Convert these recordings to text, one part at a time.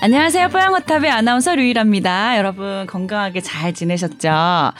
안녕하세요. 뽀얀거탑의 아나운서 류일합니다. 여러분 건강하게 잘 지내셨죠?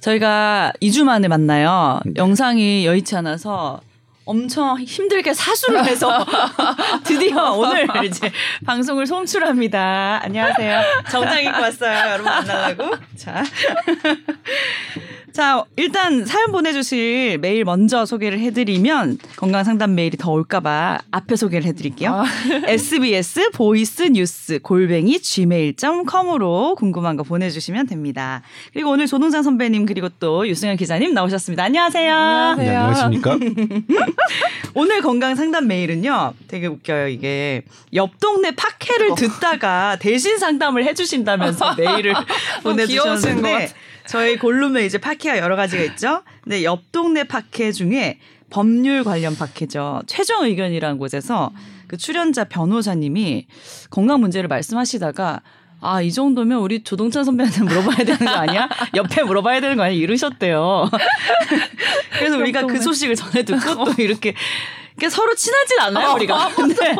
저희가 2주 만에 만나요. 영상이 여의치 않아서 엄청 힘들게 사수를 해서 드디어 오늘 이제 방송을 송출합니다. 안녕하세요. 정장 입고 왔어요. 여러분 만나려고. 자. 자, 일단 사연 보내주실 메일 먼저 소개를 해드리면 건강 상담 메일이 더 올까봐 앞에 소개를 해드릴게요. 아. SBS voice news 골뱅이 gmail.com으로 궁금한 거 보내주시면 됩니다. 그리고 오늘 조동장 선배님 그리고 또 유승현 기자님 나오셨습니다. 안녕하세요. 안녕하세요. 네, 안녕하십니까? 오늘 건강 상담 메일은요, 되게 웃겨요. 이게 옆 동네 팟캐를 듣다가 대신 상담을 해주신다면서 메일을 보내주셨는데. 저희 골룸에 이제 파케가 여러 가지가 있죠. 근데 옆 동네 파케 중에 법률 관련 파케죠. 최종 의견이라는 곳에서 그 출연자 변호사님이 건강 문제를 말씀하시다가 아, 이 정도면 우리 조동찬 선배한테 물어봐야 되는 거 아니야? 옆에 물어봐야 되는 거 아니야? 이러셨대요. 그래서 우리가 그 소식을 전해 듣고 또 이렇게 서로 친하진 않아요, 우리가. 근데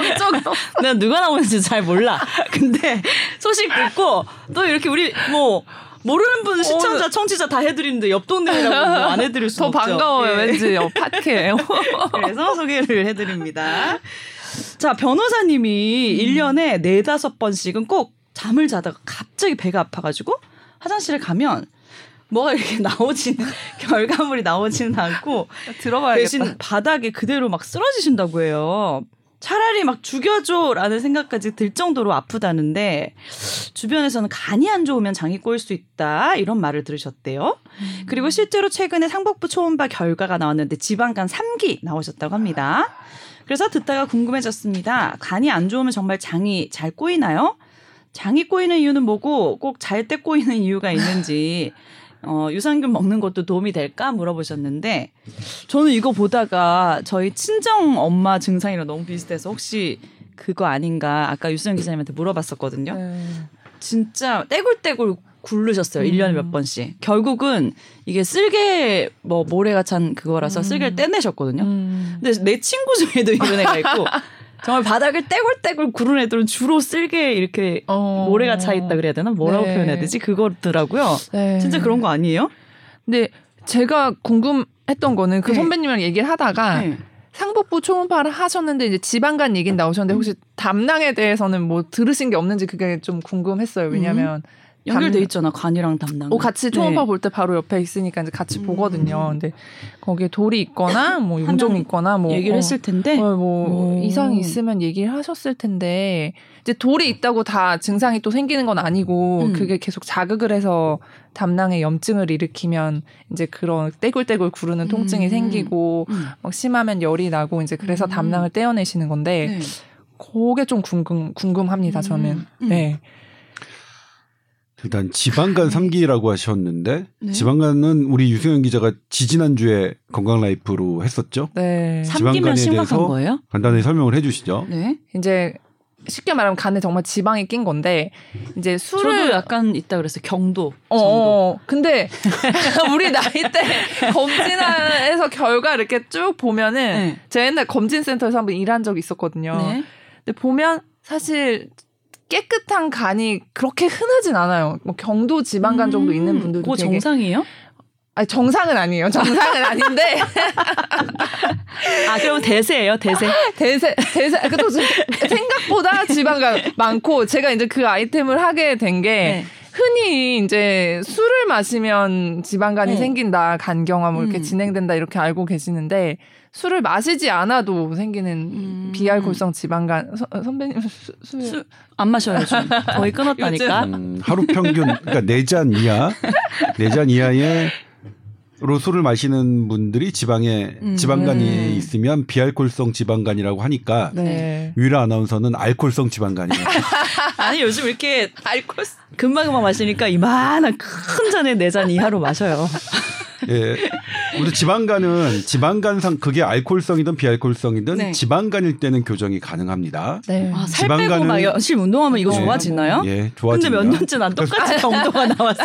내가 누가 나오는지 잘 몰라. 근데 소식 듣고 또 이렇게 우리 뭐 모르는 분 시청자, 어, 청취자 다 해드리는데 옆 동네라고 안 해드릴 수 없죠. 더 반가워요, 네. 왠지 팟캐. 그래서 소개를 해드립니다. 자, 변호사님이 음. 1년에 4, 5번씩은 꼭 잠을 자다가 갑자기 배가 아파가지고 화장실에 가면 뭐가 이렇게 나오지는 결과물이 나오지는 않고 들어봐야겠다. 대신 바닥에 그대로 막 쓰러지신다고 해요. 차라리 막 죽여줘라는 생각까지 들 정도로 아프다는데 주변에서는 간이 안 좋으면 장이 꼬일 수 있다 이런 말을 들으셨대요. 음. 그리고 실제로 최근에 상복부 초음파 결과가 나왔는데 지방간 3기 나오셨다고 합니다. 그래서 듣다가 궁금해졌습니다. 간이 안 좋으면 정말 장이 잘 꼬이나요? 장이 꼬이는 이유는 뭐고 꼭 잘 때 꼬이는 이유가 있는지 어, 유산균 먹는 것도 도움이 될까 물어보셨는데 저는 이거 보다가 저희 친정 엄마 증상이랑 너무 비슷해서 혹시 그거 아닌가 아까 유수영 기자님한테 물어봤었거든요. 네. 진짜 떼굴떼굴 굴르셨어요. 음. 1년에 몇 번씩. 결국은 이게 쓸개 뭐 모래가 찬 그거라서 음. 쓸개를 떼내셨거든요. 음. 근데 내 친구 중에도 이런 애가 있고 정말 바닥을 떼굴떼굴 구른 애들은 주로 쓸게 이렇게 어. 모래가 차 있다 그래야 되나? 뭐라고 네. 표현해야 되지? 그거더라고요. 네. 진짜 그런 거 아니에요? 근데 제가 궁금했던 거는 그 네. 선배님이랑 얘기를 하다가 네. 상복부 초음파를 하셨는데 이제 지방간 얘기는 나오셨는데 혹시 담낭에 대해서는 뭐 들으신 게 없는지 그게 좀 궁금했어요. 왜냐면 음. 연결돼 있잖아 관이랑 담당. 어 같이 초음파 네. 볼때 바로 옆에 있으니까 이제 같이 음. 보거든요. 근데 거기에 돌이 있거나 뭐 용종이 있거나 뭐 얘기를 어, 했을 텐데 어, 뭐 오. 이상이 있으면 얘기를 하셨을 텐데 이제 돌이 있다고 다 증상이 또 생기는 건 아니고 음. 그게 계속 자극을 해서 담낭에 염증을 일으키면 이제 그런 떼굴떼굴 구르는 통증이 음. 생기고 음. 막 심하면 열이 나고 이제 그래서 음. 담낭을 떼어내시는 건데 네. 그게 좀 궁금 궁금합니다 저는. 음. 네. 일단 지방간 3기라고 하셨는데 네. 지방간은 우리 유승현 기자가 지지난주에 건강 라이프로 했었죠. 네. 지방간에 대해서 거예요? 간단히 설명을 해 주시죠. 네. 이제 쉽게 말하면 간에 정말 지방이 낀 건데 이제 술을 저도 약간 있다 그래서 경도 어, 정도. 어, 근데 우리 나이 때 검진해서 결과 이렇게 쭉 보면은 네. 제가 옛날 검진센터에서 한번 일한 적이 있었거든요. 네. 근데 보면 사실 깨끗한 간이 그렇게 흔하진 않아요. 뭐 경도 지방간 음, 정도 있는 분들도 되게 정상이에요? 아니 정상은 아니에요. 정상은 아닌데. 아 그럼 대세예요, 대세. 대세, 대세. 그래도 생각보다 지방간 많고 제가 이제 그 아이템을 하게 된게 네. 흔히 이제 술을 마시면 지방간이 네. 생긴다, 간경화 뭐 이렇게 음. 진행된다 이렇게 알고 계시는데 술을 마시지 않아도 생기는 음. 비알콜성 지방간 서, 선배님 술안 마셔요 좀 거의 끊었다니까 음, 하루 평균 그러니까 네 잔 이하 네 잔 이하의 로 술을 마시는 분들이 지방에 음, 지방간이 네. 있으면 비알콜성 지방간이라고 하니까 네. 유라 아나운서는 알콜성 지방간이에요. 아니 요즘 이렇게 알콜 금방 금방 마시니까 이만한 큰 잔에 네 잔 이하로 마셔요. 예. 우리 지방간은 지방간상 그게 알코올성이든 비알코올성이든 네. 지방간일 때는 교정이 가능합니다. 네. 아, 살 지방간은, 빼고 막 열심 운동하면 이거 네. 좋아지나요? 예, 좋아집니다. 근데 몇 년째 난 똑같이 경도가 나왔어.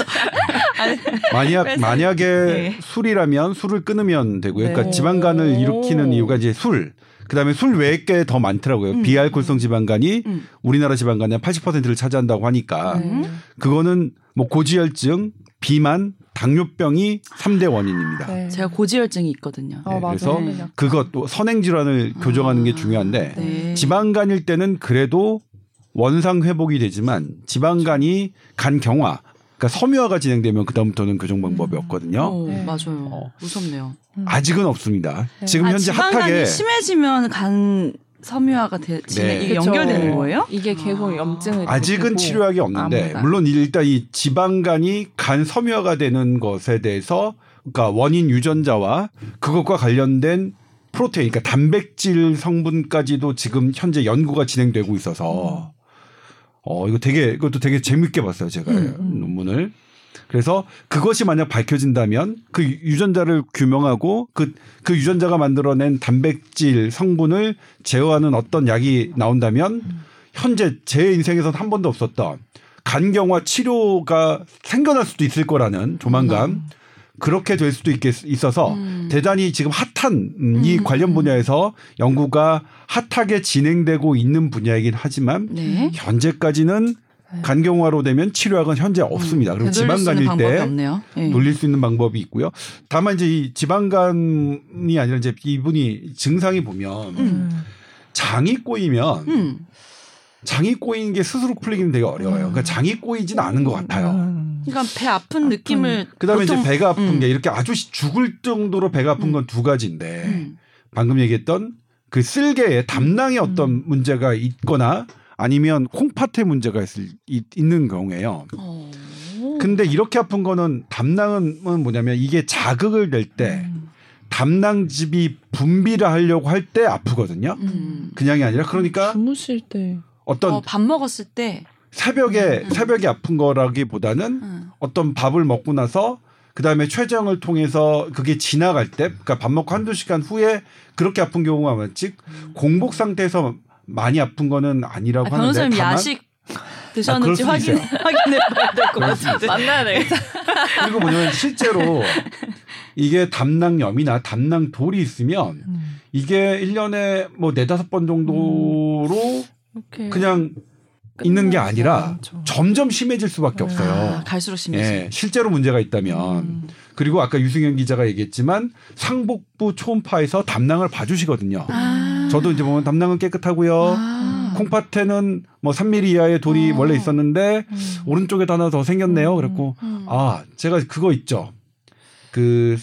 만약 만약에 네. 술이라면 술을 끊으면 되고요. 그러니까 네. 지방간을 일으키는 이유가 이제 술 그다음에 술 외의 게더 많더라고요. 음. 비알코올성 지방간이 음. 우리나라 지방간의 80%를 차지한다고 하니까 네. 그거는 뭐 고지혈증, 비만, 당뇨병이 3대 원인입니다. 네. 제가 고지혈증이 있거든요. 어, 네, 맞아요. 그래서 네. 그것도 선행 질환을 교정하는 게 아, 중요한데 네. 지방간일 때는 그래도 원상 회복이 되지만 지방간이 간 경화, 그러니까 섬유화가 진행되면 그다음부터는 교정 방법이 음. 없거든요. 어, 네. 맞아요. 어. 무섭네요. 음. 아직은 없습니다. 네. 지금 아, 현재 지방간이 핫하게 심해지면 간 섬유화가 되, 진행, 네. 이게. 연결되는 거예요? 이게 계속 아. 염증을 아직은 치료약이 없는데 아무나. 물론 일단 이 지방간이 간 섬유화가 되는 것에 대해서 그러니까 원인 유전자와 그것과 관련된 프로테인, 그러니까 단백질 성분까지도 지금 현재 연구가 진행되고 있어서 어 이거 되게 이것도 되게 재밌게 봤어요 제가 음, 음. 논문을. 그래서 그것이 만약 밝혀진다면 그 유전자를 규명하고 그, 그 유전자가 만들어낸 단백질 성분을 제어하는 어떤 약이 나온다면 현재 제 인생에서는 한 번도 없었던 간경화 치료가 생겨날 수도 있을 거라는 조만간 그렇게 될 수도 있겠, 있어서 음. 대단히 지금 핫한 음, 이 음, 관련 음. 분야에서 연구가 핫하게 진행되고 있는 분야이긴 하지만 네. 현재까지는 네. 간경화로 되면 치료약은 현재 없습니다. 그리고 음. 되돌릴 수 있는 지방간일 때 없네요. 네. 돌릴 수 있는 방법이 있고요. 다만 이제 이 지방간이 아니라 이제 이분이 증상이 보면 음. 장이 꼬이면 음. 장이 꼬이는 게 스스로 풀리기는 되게 어려워요. 그러니까 장이 꼬이진 않은 것 같아요. 음. 그러니까 배 아픈 느낌을 그다음에 이제 배가 아픈 음. 게 이렇게 아주 죽을 정도로 배가 아픈 음. 건두 가지인데 음. 방금 얘기했던 그 쓸개에 담낭에 어떤 문제가 있거나 아니면 콩팥에 문제가 있을, 있, 있는 경우에요. 어. 근데 이렇게 아픈 거는 담낭은 뭐냐면 이게 자극을 낼때 음. 담낭즙이 분비를 하려고 할 때 아프거든요. 음. 그냥이 아니라 그러니까 주무실 때 어떤 어, 밥 먹었을 때 새벽에 음. 새벽에 아픈 거라기보다는 음. 어떤 밥을 먹고 나서 그다음에 췌장을 통해서 그게 지나갈 때 그러니까 밥 먹고 한두 시간 후에 그렇게 아픈 경우가 많지 공복 상태에서 많이 아픈 거는 아니라고 아, 하는데 변호사님 다만 야식 드셨는지 아, 그럴 수도 확인 확인해 봐야 될 것 같은데. 만나야 되겠다. 그리고 뭐냐면 실제로 이게 담낭염이나 담낭돌이 있으면 음. 이게 1년에 뭐 네다섯 번 정도로 이렇게 그냥 있는 게 아니라 않죠. 점점 심해질 수밖에 음. 없어요. 아, 갈수록 심해지. 예, 실제로 문제가 있다면 음. 그리고 아까 유승현 기자가 얘기했지만 상복부 초음파에서 담낭을 봐주시거든요. 아. 저도 이제 보면 담낭은 깨끗하고요. 아. 콩팥에는 뭐 3mm 이하의 돌이 어. 원래 있었는데 음. 오른쪽에 하나 더 생겼네요. 음. 그랬고 음. 아 제가 그거 있죠. 그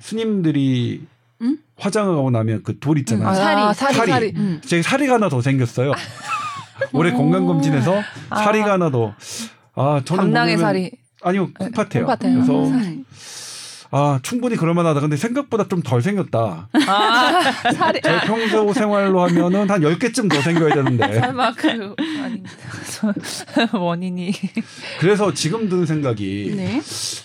스님들이 음? 화장을 하고 나면 그 돌 있잖아요. 아, 살이. 살이 살이. 살이. 음. 제 살이가 하나 더 생겼어요. 올해 오. 건강검진에서 아. 살이가 하나 더. 아 저는 담낭의 살이 아니요 콩팥에요. 콩팥에요. 그래서 음. 살이. 아 충분히 그럴만하다. 근데 생각보다 좀 덜 생겼다. 아 살이 제 평소 생활로 하면은 한 10개쯤 더 생겨야 되는데. 설마 그 원인이 그래서 지금 드는 생각이 네.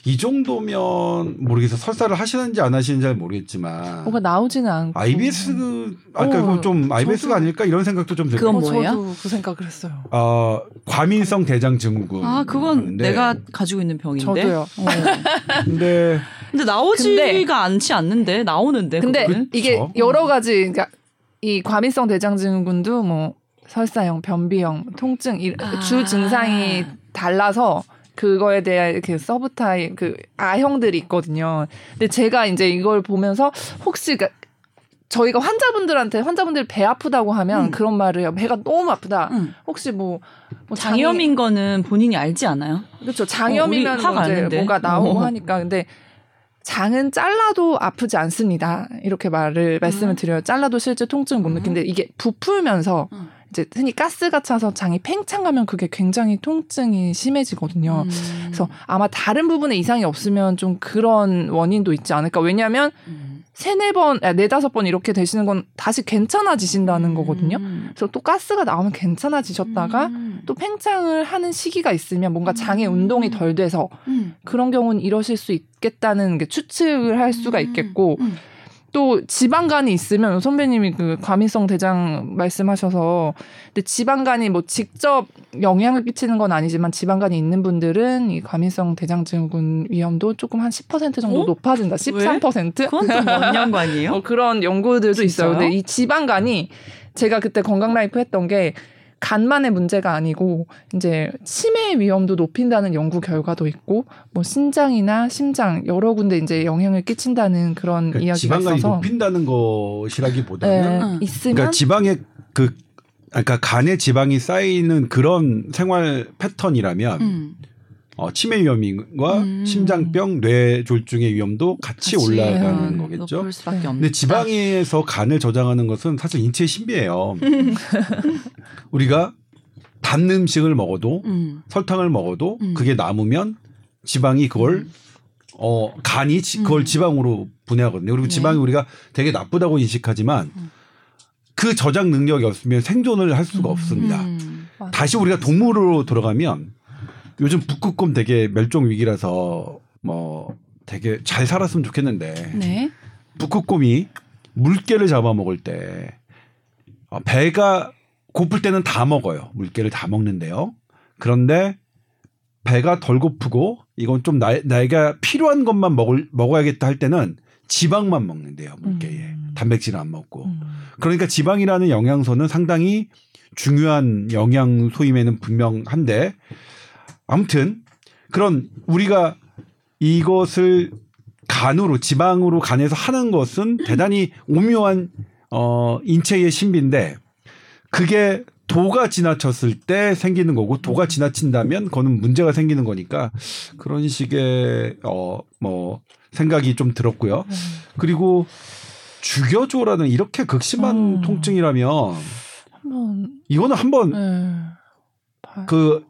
이 정도면 모르겠어. 설사를 하시는지 안 하시는지 잘 모르겠지만 뭐가 나오지는 않고 IBS 그 아까 어, 그좀 IBS가 저도- 아닐까 이런 생각도 좀 들고. 그건 어, 뭐예요? 저도 그 생각을 했어요. 어, 과민성 대장 증후군. 아, 그건 하는데 내가 가지고 있는 병인데. 저도요. 어. 근데 근데 나오지가 않지 않는데 나오는데. 근데 그거는? 이게 그쵸. 여러 가지 그러니까 이 과민성 대장증후군도 뭐 설사형, 변비형, 통증 이, 아. 주 증상이 달라서 그거에 대한 그 서브타입 그 아형들이 있거든요. 근데 제가 이제 이걸 보면서 혹시 그 저희가 환자분들한테 환자분들 배 아프다고 하면 음. 그런 말을 해요. 배가 너무 아프다. 응. 혹시 뭐, 뭐 장염인 거는 본인이 알지 않아요? 그렇죠. 어, 장염이면 화가 뭐 이제. 뭐가 나오고 어. 하니까 근데 장은 잘라도 아프지 않습니다. 이렇게 말을 말씀을 음. 드려요. 잘라도 실제 통증을 못 음. 느끼는데 이게 부풀면서 음. 이제 흔히 가스가 차서 장이 팽창하면 그게 굉장히 통증이 심해지거든요. 음. 그래서 아마 다른 부분에 이상이 없으면 좀 그런 원인도 있지 않을까. 왜냐하면 음. 세네 번, 아, 네다섯 번 이렇게 되시는 건 다시 괜찮아지신다는 거거든요. 음. 그래서 또 가스가 나오면 괜찮아지셨다가 음. 또 팽창을 하는 시기가 있으면 뭔가 장의 음. 운동이 덜 돼서 음. 그런 경우는 이러실 수 있겠다는 게 추측을 할 수가 있겠고 음. 또 지방간이 있으면 선배님이 그 과민성 대장 말씀하셔서 근데 지방간이 뭐 직접 영향을 끼치는 건 아니지만 지방간이 있는 분들은 이 과민성 대장 증후군 위험도 조금 한 10% 정도 어? 높아진다. 13%? 그건 또뭔 연관이에요? 어, 그런 연구들도 있어요. 진짜요? 근데 이 지방간이 제가 그때 건강 라이프 했던 게 간만의 문제가 아니고 이제 치매 위험도 높인다는 연구 결과도 있고 뭐 신장이나 심장 여러 군데 이제 영향을 끼친다는 그런 그러니까 이야기가 지방간이 있어서 높인다는 것이라기보다는 네, 응. 있으면 그러니까 지방의 그 그러니까 간에 지방이 쌓이는 그런 생활 패턴이라면 음. 어, 치매 위험과 음. 심장병, 뇌졸중의 위험도 같이, 같이, 올라가는 음, 거겠죠. 수밖에 없는. 근데 지방에서 간을 저장하는 것은 사실 인체의 신비예요. 우리가 단 음식을 먹어도 음. 설탕을 먹어도 음. 그게 남으면 지방이 그걸 어 간이 지- 그걸 음. 지방으로 분해하거든요. 그리고 네. 지방이 우리가 되게 나쁘다고 인식하지만 음. 그 저장 능력이 없으면 생존을 할 수가 없습니다. 음. 다시 우리가 동물로 돌아가면 요즘 북극곰 되게 멸종 위기라서 뭐 되게 잘 살았으면 좋겠는데 네. 북극곰이 물개를 잡아먹을 때 어, 배가 고플 때는 다 먹어요. 물개를 다 먹는데요. 그런데 배가 덜 고프고 이건 좀 나, 나이가 필요한 것만 먹을 먹어야겠다 할 때는 지방만 먹는데요. 물개에 음. 단백질은 안 먹고. 음. 그러니까 지방이라는 영양소는 상당히 중요한 영양소임에는 분명한데 아무튼 그런 우리가 이것을 간으로 지방으로 간에서 하는 것은 대단히 오묘한 어 인체의 신비인데 그게 도가 지나쳤을 때 생기는 거고 도가 지나친다면 그거는 문제가 생기는 거니까 그런 식의 어뭐 생각이 좀 들었고요. 그리고 죽여줘라는 이렇게 극심한 음. 통증이라면 이거는 한번 네. 봐- 그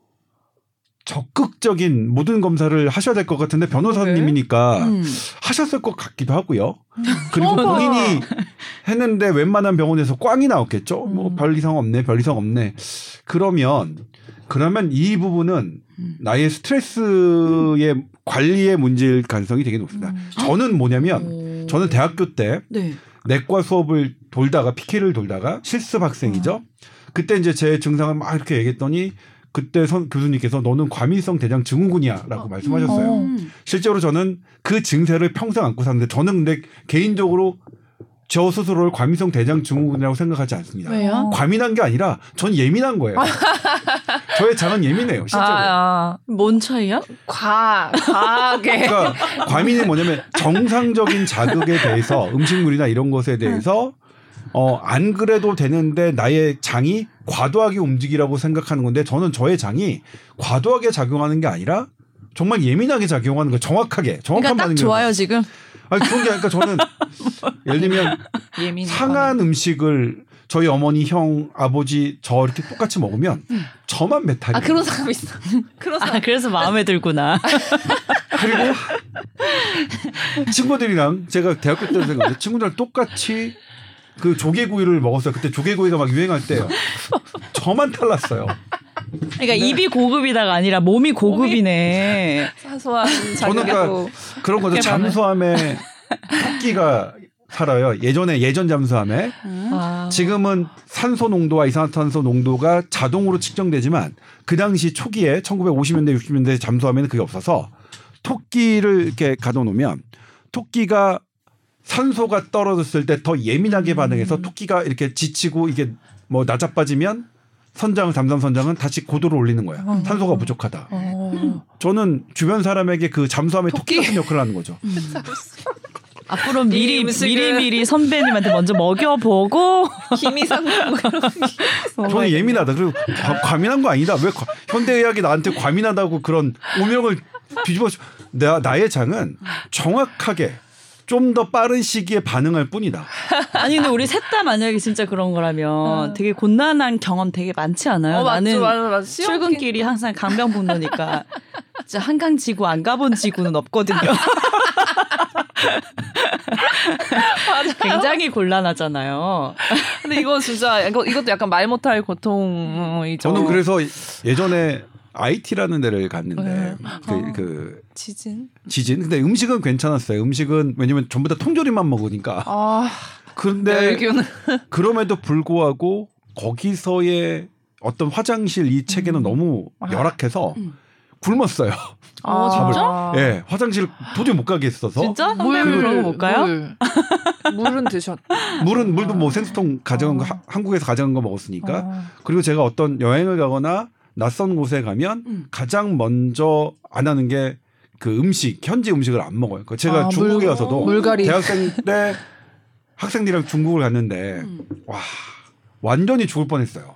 적극적인 모든 검사를 하셔야 될 것 같은데 변호사님이니까 음. 하셨을 것 같기도 하고요. 그리고 어머. 본인이 했는데 웬만한 병원에서 꽝이 나왔겠죠. 뭐 음. 별 이상 없네, 별 이상 없네. 그러면 그러면 이 부분은 음. 나의 스트레스의 관리의 문제일 가능성이 되게 높습니다. 음. 저는 뭐냐면 오. 저는 대학교 때 네. 내과 수업을 돌다가 PK를 돌다가 실습 학생이죠. 그때 이제 제 증상을 막 이렇게 얘기했더니 그때 선 교수님께서 너는 과민성 대장 증후군이야라고 말씀하셨어요. 어. 음. 실제로 저는 그 증세를 평생 안고 샀는데 저는 근데 개인적으로 저 스스로를 과민성 대장 증후군이라고 생각하지 않습니다. 왜요? 과민한 게 아니라 전 예민한 거예요. 저의 장은 예민해요, 실제로. 아, 아, 뭔 차이야? 과 과하게 그러니까 과민이 뭐냐면 정상적인 자극에 대해서 음식물이나 이런 것에 대해서 어 안 그래도 되는데 나의 장이 과도하게 움직이라고 생각하는 건데 저는 저의 장이 과도하게 작용하는 게 아니라 정말 예민하게 작용하는 거 정확하게 정확한 그러니까 딱 반응을 좋아요 지금. 아니 그런 게 아니까 저는 예를 들면 예민 상한 음식을 저희 어머니 형 아버지 저 이렇게 똑같이 먹으면 저만 배탈이 아 그런 사람 있어. 그런 사람. 아 그래서 마음에 들구나. 그리고 친구들이랑 제가 대학교 때 생각해 친구들 똑같이 그 조개구이를 먹었어요. 그때 조개구이가 막 유행할 때요. 저만 탈났어요. 그러니까 입이 고급이다가 아니라 몸이 고급이네. 사소한 저는 자극에도 그런 거죠. 잠수함에 토끼가 살아요. 예전에 예전 잠수함에 아. 지금은 산소 농도와 이산화탄소 농도가 자동으로 측정되지만 그 당시 초기에 1950년대 60년대 잠수함에는 그게 없어서 토끼를 이렇게 가둬놓으면 토끼가 산소가 떨어졌을 때 더 예민하게 반응해서 토끼가 이렇게 지치고 이게 뭐 나자빠지면 선장 잠수함 선장은 다시 고도를 올리는 거야. 어. 산소가 부족하다. 어. 저는 주변 사람에게 그 잠수함의 토끼, 토끼. 같은 역할을 하는 거죠. 앞으로 미리 미리 미리 선배님한테 먼저 먹여보고 김이상 뭐 이런 어, 저는 예민하다. 그리고 과, 과민한 거 아니다. 왜 과- 현대의학이 나한테 과민하다고 그런 오명을 뒤집어 내 나의 장은 정확하게 좀 더 빠른 시기에 반응할 뿐이다. 아니 근데 우리 셋 다 만약에 진짜 그런 거라면 어. 되게 곤란한 경험 되게 많지 않아요? 어, 맞죠, 나는 맞죠, 맞죠. 시험 출근길이 항상 강변북로니까 진짜 한강 지구 안 가본 지구는 없거든요. 굉장히 곤란하잖아요. 근데 이거 진짜 이거 이것도 약간 말 못할 고통이죠. 저는 그래서 예전에 IT라는 데를 갔는데 네. 그, 어. 그 지진. 지진. 근데 음식은 괜찮았어요. 음식은 왜냐면 전부 다 통조림만 먹으니까. 아, 그런데 멸균. 그럼에도 불구하고 거기서의 어떤 화장실 이 체계는 음. 너무 아. 열악해서 음. 굶었어요. 어, 진짜? 예, 화장실 도저히 못 가겠어서 진짜? 물 그런 거못 가요? 물. 물은 드셨. 물은 물도 뭐 생수통 가져간 거 어. 하- 한국에서 가져간 거 먹었으니까 어. 그리고 제가 어떤 여행을 가거나 낯선 곳에 가면 음. 가장 먼저 안 하는 게 그 음식 현지 음식을 안 먹어요. 그 제가 아, 중국에 물- 와서도 물갈이. 대학생 때 학생들이랑 중국을 갔는데 음. 와 완전히 죽을 뻔했어요.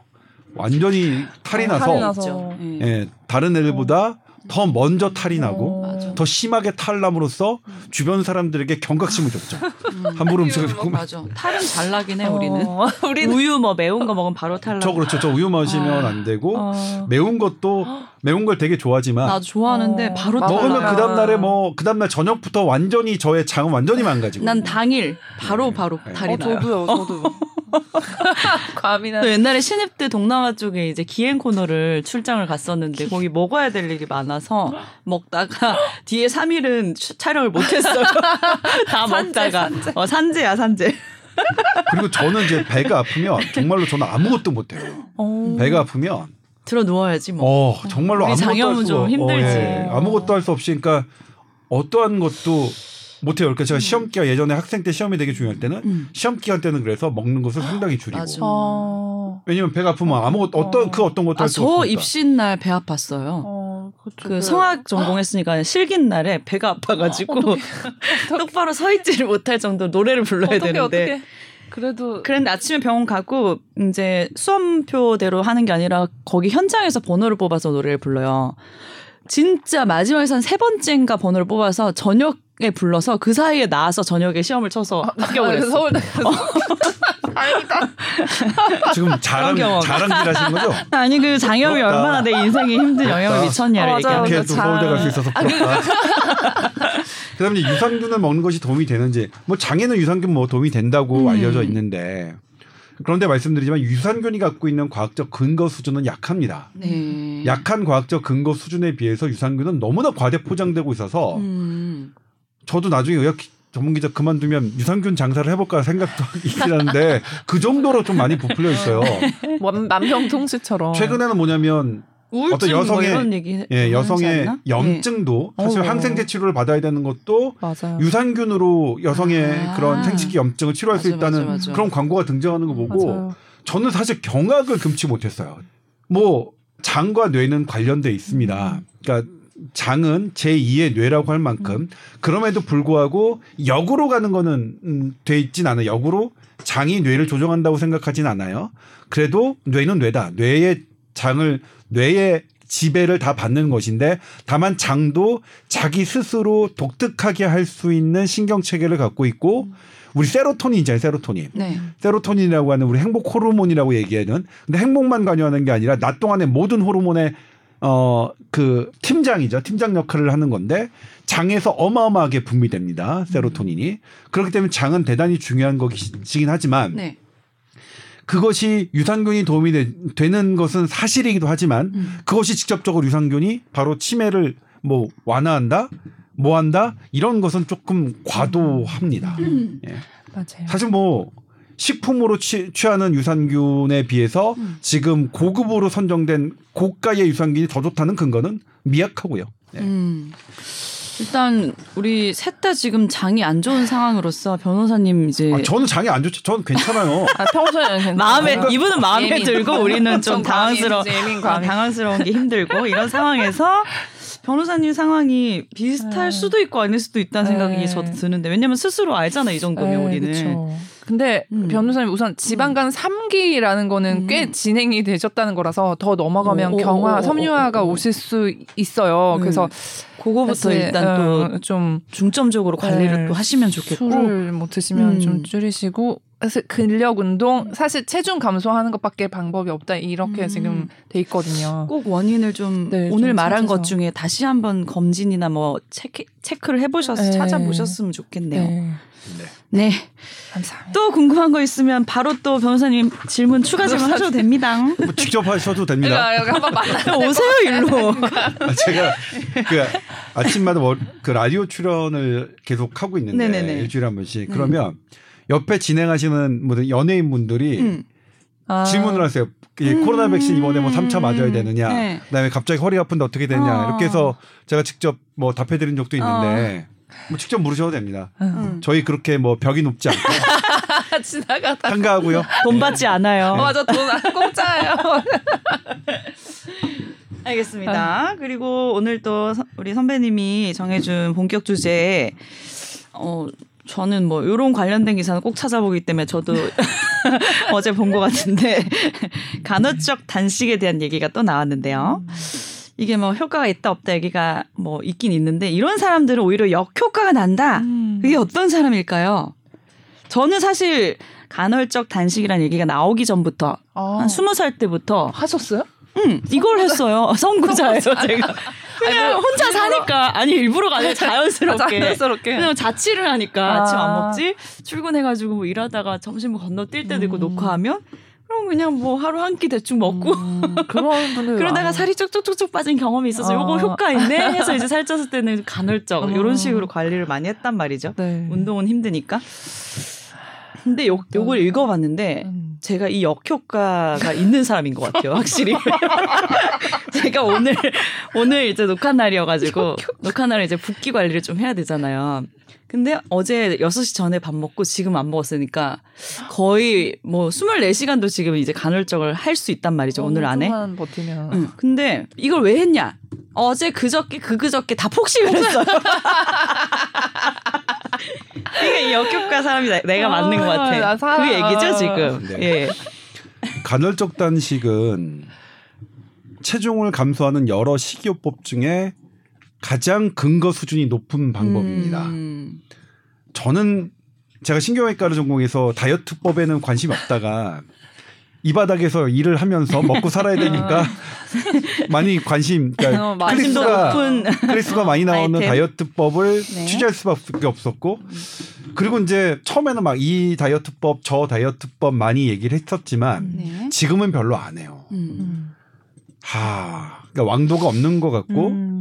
완전히 탈이 어, 나서, 탈이 나서. 예. 예, 다른 애들보다 더 먼저 탈이 나고 어. 맞아. 더 심하게 탈남으로써 주변 사람들에게 경각심을 줬죠. 음. 함부로 음식을 먹으면 맞아. 탈은 잘 나긴 해 우리는. 어, 우리는 우유 뭐 매운 거 먹으면 바로 탈 나. 저 그렇죠. 저 우유 마시면 아. 안 되고 어. 매운 것도 매운 걸 되게 좋아하지만 나도 좋아하는데 어. 바로 먹으면 나. 그 다음 날에 뭐 그 다음 날 저녁부터 완전히 저의 장은 완전히 망가지고. 난 당일 바로 바로 네. 탈이 어, 나요. 저도요, 저도. 과민한. 또 옛날에 신입 때 동남아 쪽에 이제 기행 코너를 출장을 갔었는데 거기 먹어야 될 일이 많아서 먹다가 뒤에 3일은 촬영을 못했어요. 다 산재, 먹다가 산재. 어, 산재야 산재. 그리고 저는 이제 배가 아프면 정말로 저는 아무것도 못해요. 어. 배가 아프면 들어 누워야지 뭐. 어 정말로 아무것도 할 수가 좀 힘들지. 어, 예. 아무것도 할 수 없이 그러니까 어떠한 것도 못해요. 그러니까 제가 시험 기간 예전에 학생 때 시험이 되게 중요할 때는 음. 시험 기간 때는 그래서 먹는 것을 상당히 줄이고 맞아. 어. 왜냐면 배가 아프면 아무것도 어떤 어. 그 어떤 것도 아, 할수저 없으니까. 입신 날배 아팠어요. 어, 그쵸. 그 성악 전공했으니까 실긴 날에 배가 아파가지고 똑바로 서 있지를 못할 정도 로 노래를 불러야 어떻게 되는데 어떻게? 그래도 그런데 아침에 병원 가고 이제 수험표대로 하는 게 아니라 거기 현장에서 번호를 뽑아서 노래를 불러요. 진짜 마지막에서 한세 번째인가 번호를 뽑아서 저녁에 불러서 그 사이에 나와서 저녁에 시험을 쳐서 합격을 했어. 서울대 다행이다. 지금 자랑. 자랑질 하시는 거죠? 아니 그 장염이 부럽다. 얼마나 내 인생에 힘든 영향을. 미쳤냐를 어. 얘기하는 이렇게 서울대 갈 수 있어서 아, 부럽다. 그 다음에 이제 유산균을 먹는 것이 도움이 되는지 뭐 장에는 유산균 뭐 도움이 된다고 음. 알려져 있는데 그런데 말씀드리지만 유산균이 갖고 있는 과학적 근거 수준은 약합니다. 네. 약한 과학적 근거 수준에 비해서 유산균은 너무나 과대 포장되고 있어서 음. 저도 나중에 의학 전문 기자 그만두면 유산균 장사를 해볼까 생각도 있긴 하는데 그 정도로 좀 많이 부풀려 있어요. 만- 만병통치처럼. 최근에는 뭐냐면 우울증 어떤 여성의- 뭐 이런 얘기 예, 하지 여성의 않나? 염증도 사실 어. 항생제 치료를 받아야 되는 것도 맞아요. 유산균으로 여성의 아. 그런 생식기 염증을 치료할 수 맞아, 있다는 맞아, 맞아. 그런 광고가 등장하는 거 보고 맞아요. 저는 사실 경악을 금치 못했어요. 뭐 장과 뇌는 관련돼 있습니다. 음. 그러니까 장은 제2의 뇌라고 할 만큼 음. 그럼에도 불구하고 역으로 가는 거는 음, 돼 있진 않아요. 역으로 장이 뇌를 조종한다고 생각하진 않아요. 그래도 뇌는 뇌다. 뇌의 장을 뇌의 지배를 다 받는 것인데 다만 장도 자기 스스로 독특하게 할 수 있는 신경 체계를 갖고 있고 우리 세로토닌 있잖아요. 세로토닌. 네. 세로토닌이라고 하는 우리 행복 호르몬이라고 얘기하는 근데 행복만 관여하는 게 아니라 낮 동안의 모든 호르몬의 어 그 팀장이죠 팀장 역할을 하는 건데 장에서 어마어마하게 분비됩니다 세로토닌이 그렇기 때문에 장은 대단히 중요한 것이긴 하지만 네. 그것이 유산균이 도움이 되, 는 것은 사실이기도 하지만 음. 그것이 직접적으로 유산균이 바로 치매를 뭐 완화한다 뭐 한다 이런 것은 조금 과도합니다 음. 예. 맞아요. 사실 뭐 식품으로 취, 취하는 유산균에 비해서 음. 지금 고급으로 선정된 고가의 유산균이 더 좋다는 근거는 미약하고요. 네. 음. 일단 우리 셋 다 지금 장이 안 좋은 상황으로서 변호사님 이제 아, 저는 장이 안 좋죠. 저는 괜찮아요. 아, 평소에는 괜찮아요. 마음에 이분은 마음에 예민. 들고 우리는 좀좀 당황스러워 과민, 예민, 어. 당황스러운 게 힘들고 이런 상황에서 변호사님 상황이 비슷할 네. 수도 있고 아닐 수도 있다는 네. 생각이 저도 드는데 왜냐면 스스로 알잖아 이 정도면 네, 우리는 그쵸. 근데 음. 변호사님 우선 지방간 3기라는 거는 음. 꽤 진행이 되셨다는 거라서 더 넘어가면 오, 오, 경화, 오, 오, 섬유화가 오, 오. 오실 수 있어요. 음. 그래서 그거부터 일단 또 어, 좀 중점적으로 관리를 네, 또 하시면 좋겠고 술을 뭐 드시면 음. 좀 줄이시고 사실 근력 운동 사실 체중 감소하는 것밖에 방법이 없다 이렇게 음. 지금 돼 있거든요. 꼭 원인을 좀 네, 오늘 좀 말한 것 찾아서. 중에 다시 한번 검진이나 뭐 체크, 체크를 해보셔서 네. 찾아보셨으면 좋겠네요. 네. 네. 감사합니다. 또 궁금한 거 있으면 바로 또 변호사님 질문 추가 질문 하셔도 됩니다. 뭐 직접 하셔도 됩니다. 여기 한번 만나. 오세요 일로. 아, 제가 그 아침마다 월- 그 라디오 출연을 계속 하고 있는데 네네네. 일주일에 한 번씩 그러면 옆에 진행하시는 모든 연예인 분들이 음. 아. 질문을 하세요. 이 코로나 백신 이번에 뭐 3차 맞아야 되느냐, 네. 그다음에 갑자기 허리 아픈데 어떻게 되냐 어. 이렇게 해서 제가 직접 뭐 답해드린 적도 있는데 뭐 직접 물으셔도 됩니다. 음. 저희 그렇게 뭐 벽이 높지 않고 지나가다. 한가하고요. 돈 받지 않아요. 어, 맞아 돈안 공짜예요. 알겠습니다. 그리고 오늘 또 서- 우리 선배님이 정해준 본격 주제 어 저는 뭐 요런 관련된 기사는 꼭 찾아보기 때문에 저도 어제 본 것 같은데 간헐적 단식에 대한 얘기가 또 나왔는데요. 이게 뭐 효과가 있다 없다 얘기가 뭐 있긴 있는데 이런 사람들은 오히려 역효과가 난다. 음. 그게 어떤 사람일까요? 저는 사실 간헐적 단식이라는 얘기가 나오기 전부터 아. 한 스무 살 때부터 하셨어요? 응, 이걸 했어요. 선구자예요, 제가. 그냥 뭐 혼자 사니까 아니 일부러가 아니라 자연스럽게. 자연스럽게. 그냥 자취를 하니까 아. 아침 안 먹지 출근해가지고 뭐 일하다가 점심 뭐 건너뛸 때도 있고 음. 녹화하면 그럼 그냥 뭐 하루 한 끼 대충 먹고 음, 그런 분들 그러다가. 살이 쭉쭉쭉쭉 빠진 경험이 있어서 아. 요거 효과 있네 해서 이제 살쪘을 때는 간헐적 어. 이런 식으로 관리를 많이 했단 말이죠. 네. 운동은 힘드니까. 근데 요, 요걸 읽어봤는데 음. 제가 이 역효과가 있는 사람인 것 같아요, 확실히. 제가 오늘, 오늘 이제 녹화 날이어가지고, 녹화 날에 이제 붓기 관리를 좀 해야 되잖아요. 근데 어제 6시 전에 밥 먹고 지금 안 먹었으니까 거의 뭐 24시간도 지금 이제 간헐적을 할 수 있단 말이죠, 오늘 안에. 버티면. 응. 근데 이걸 왜 했냐? 어제 그저께 그그저께 다 폭식을 했어요. 이게 이 역효과 사람이 나- 내가 맞는 것 아, 같아. 그 얘기죠 지금. 네. 예. 간헐적 단식은 체중을 감소하는 여러 식이요법 중에 가장 근거 수준이 높은 방법입니다. 음. 저는 제가 신경외과를 전공해서 다이어트법에는 관심이 없다가 이 바닥에서 일을 하면서 먹고 살아야 되니까 많이 관심, 그러니까 어, 높은 클래스가 많이 나오는 아이템. 다이어트법을 네. 취재할 수밖에 없었고 그리고 이제 처음에는 막 이 다이어트법 저 다이어트법 많이 얘기를 했었지만 네. 지금은 별로 안 해요. 음. 음. 하, 그러니까 왕도가 없는 것 같고 음.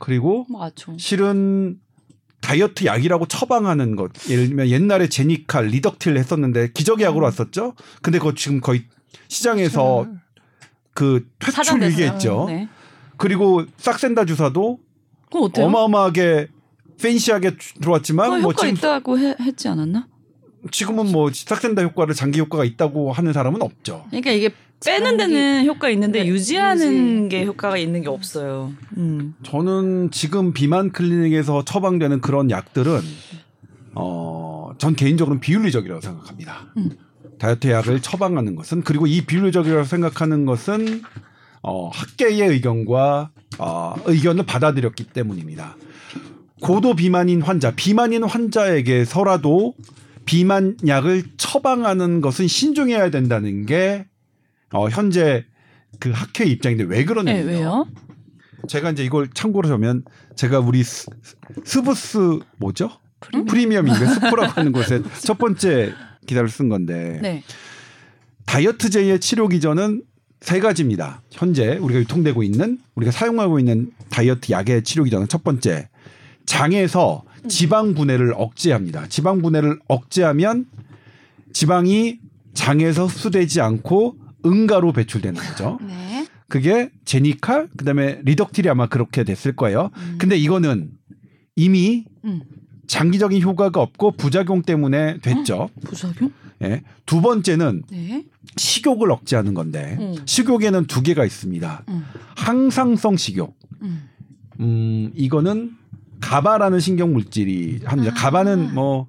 그리고 맞아. 실은 다이어트 약이라고 처방하는 것 예를 들면 옛날에 제니칼, 리덕틸 했었는데 기적의 약으로 왔었죠. 근데 그거 지금 거의 시장에서 그 퇴출 차단됐어요. 위기했죠. 네. 그리고 싹센다 주사도? 어마어마하게 팬시하게 주- 들어왔지만 뭐 효과 지금 있다고 해- 했지 않았나? 지금은 뭐 싹센다 효과를 장기 효과가 있다고 하는 사람은 없죠. 그러니까 이게 빼는 데는 효과 있는데 네, 유지하는 유지. 게 효과가 있는 게 없어요. 음. 저는 지금 비만 클리닉에서 처방되는 그런 약들은 어, 전 개인적으로는 비윤리적이라고 생각합니다. 음. 다이어트 약을 처방하는 것은 그리고 이 비윤리적이라고 생각하는 것은 어, 학계의 의견과 어, 의견을 받아들였기 때문입니다. 고도 비만인 환자, 비만인 환자에게서라도 비만 약을 처방하는 것은 신중해야 된다는 게 어, 현재 그 학회 입장인데 왜 그러냐면요. 네, 왜요? 제가 이제 이걸 참고로 하면 제가 우리 스, 스브스 뭐죠? 프리미엄인가 스프라고 하는 곳에 첫 번째 기사를 쓴 건데 네. 다이어트제의 치료 기전은 세 가지입니다. 현재 우리가 유통되고 있는 우리가 사용하고 있는 다이어트 약의 치료 기전은 첫 번째 장에서 지방 분해를 억제합니다. 지방 분해를 억제하면 지방이 장에서 흡수되지 않고 응가로 배출되는 거죠. 네. 그게 제니칼 그다음에 리덕틸이 아마 그렇게 됐을 거예요. 음. 근데 이거는 이미 음. 장기적인 효과가 없고 부작용 때문에 됐죠. 부작용? 예. 두 번째는 네. 식욕을 식욕을 억제하는 건데 음. 식욕에는 두 개가 있습니다. 음. 항상성 식욕. 음. 음, 이거는 가바라는 신경 물질이 합니다. 아. 가바는 뭐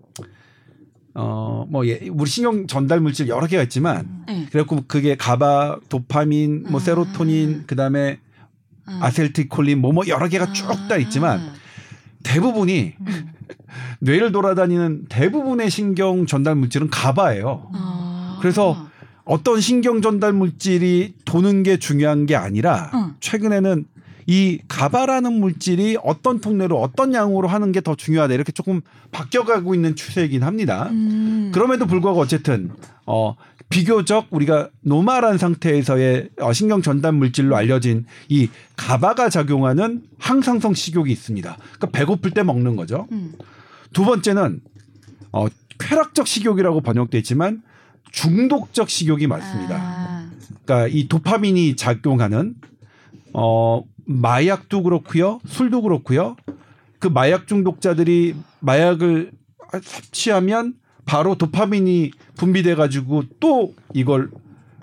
어, 뭐, 예, 우리 신경 전달 물질 여러 개가 있지만, 네. 그래갖고 그게 가바, 도파민, 뭐, 아. 세로토닌, 그 다음에 아. 아셀티콜린, 뭐, 뭐, 여러 개가 쭉 다 있지만, 대부분이 음. 뇌를 돌아다니는 대부분의 신경 전달 물질은 가바예요. 아. 그래서 어떤 신경 전달 물질이 도는 게 중요한 게 아니라 응. 최근에는 이 가바라는 물질이 어떤 통로로 어떤 양으로 하는 게 더 중요하다 이렇게 조금 바뀌어가고 있는 추세이긴 합니다. 음. 그럼에도 불구하고 어쨌든 어 비교적 우리가 노말한 상태에서의 어, 신경 전달 물질로 알려진 이 가바가 작용하는 항상성 식욕이 있습니다. 그러니까 배고플 때 먹는 거죠. 음. 두 번째는 어 쾌락적 식욕이라고 번역돼 있지만 중독적 식욕이 맞습니다. 아. 그러니까 이 도파민이 작용하는 어 마약도 그렇고요. 술도 그렇고요. 그 마약 중독자들이 마약을 섭취하면 바로 도파민이 분비돼 가지고 또 이걸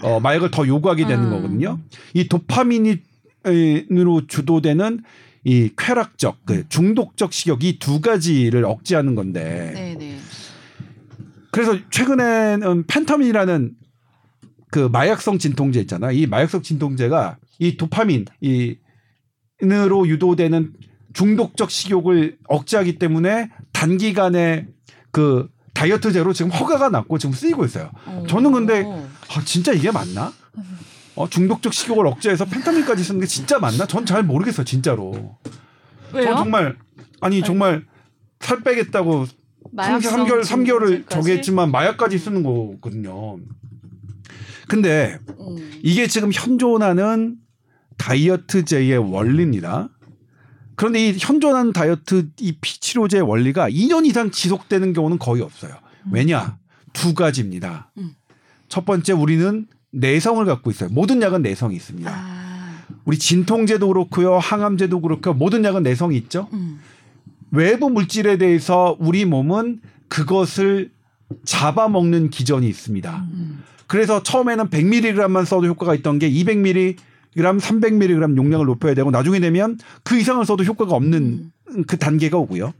어 마약을 더 요구하게 되는 음. 거거든요. 이 도파민이 으로 주도되는 이 쾌락적, 그 중독적 식욕 이 두 가지를 억제하는 건데. 네네. 그래서 최근에는 펜타민이라는 그 마약성 진통제 있잖아. 이 마약성 진통제가 이 도파민, 이 으로 유도되는 중독적 식욕을 억제하기 때문에 단기간에 그 다이어트제로 지금 허가가 났고 지금 쓰이고 있어요. 오. 저는 근데 아, 진짜 이게 맞나? 어, 중독적 식욕을 억제해서 펜타민까지 쓰는 게 진짜 맞나? 전 잘 모르겠어요, 진짜로. 왜요? 저 정말 아니 정말 살 빼겠다고 3개월 3개월을 정했지만 마약까지 쓰는 거거든요. 근데 음. 이게 지금 현존하는 다이어트제의 원리입니다. 그런데 이 현존하는 다이어트 이 피치료제 원리가 2년 이상 지속되는 경우는 거의 없어요. 음. 왜냐? 두 가지입니다. 음. 첫 번째 우리는 내성을 갖고 있어요. 모든 약은 내성이 있습니다. 아. 우리 진통제도 그렇고요. 항암제도 그렇고 모든 약은 내성이 있죠. 음. 외부 물질에 대해서 우리 몸은 그것을 잡아먹는 기전이 있습니다. 음. 그래서 처음에는 100mg만 써도 효과가 있던 게 200mg 300mg 용량을 높여야 되고 나중에 되면 그 이상을 써도 효과가 없는 음. 그 단계가 오고요.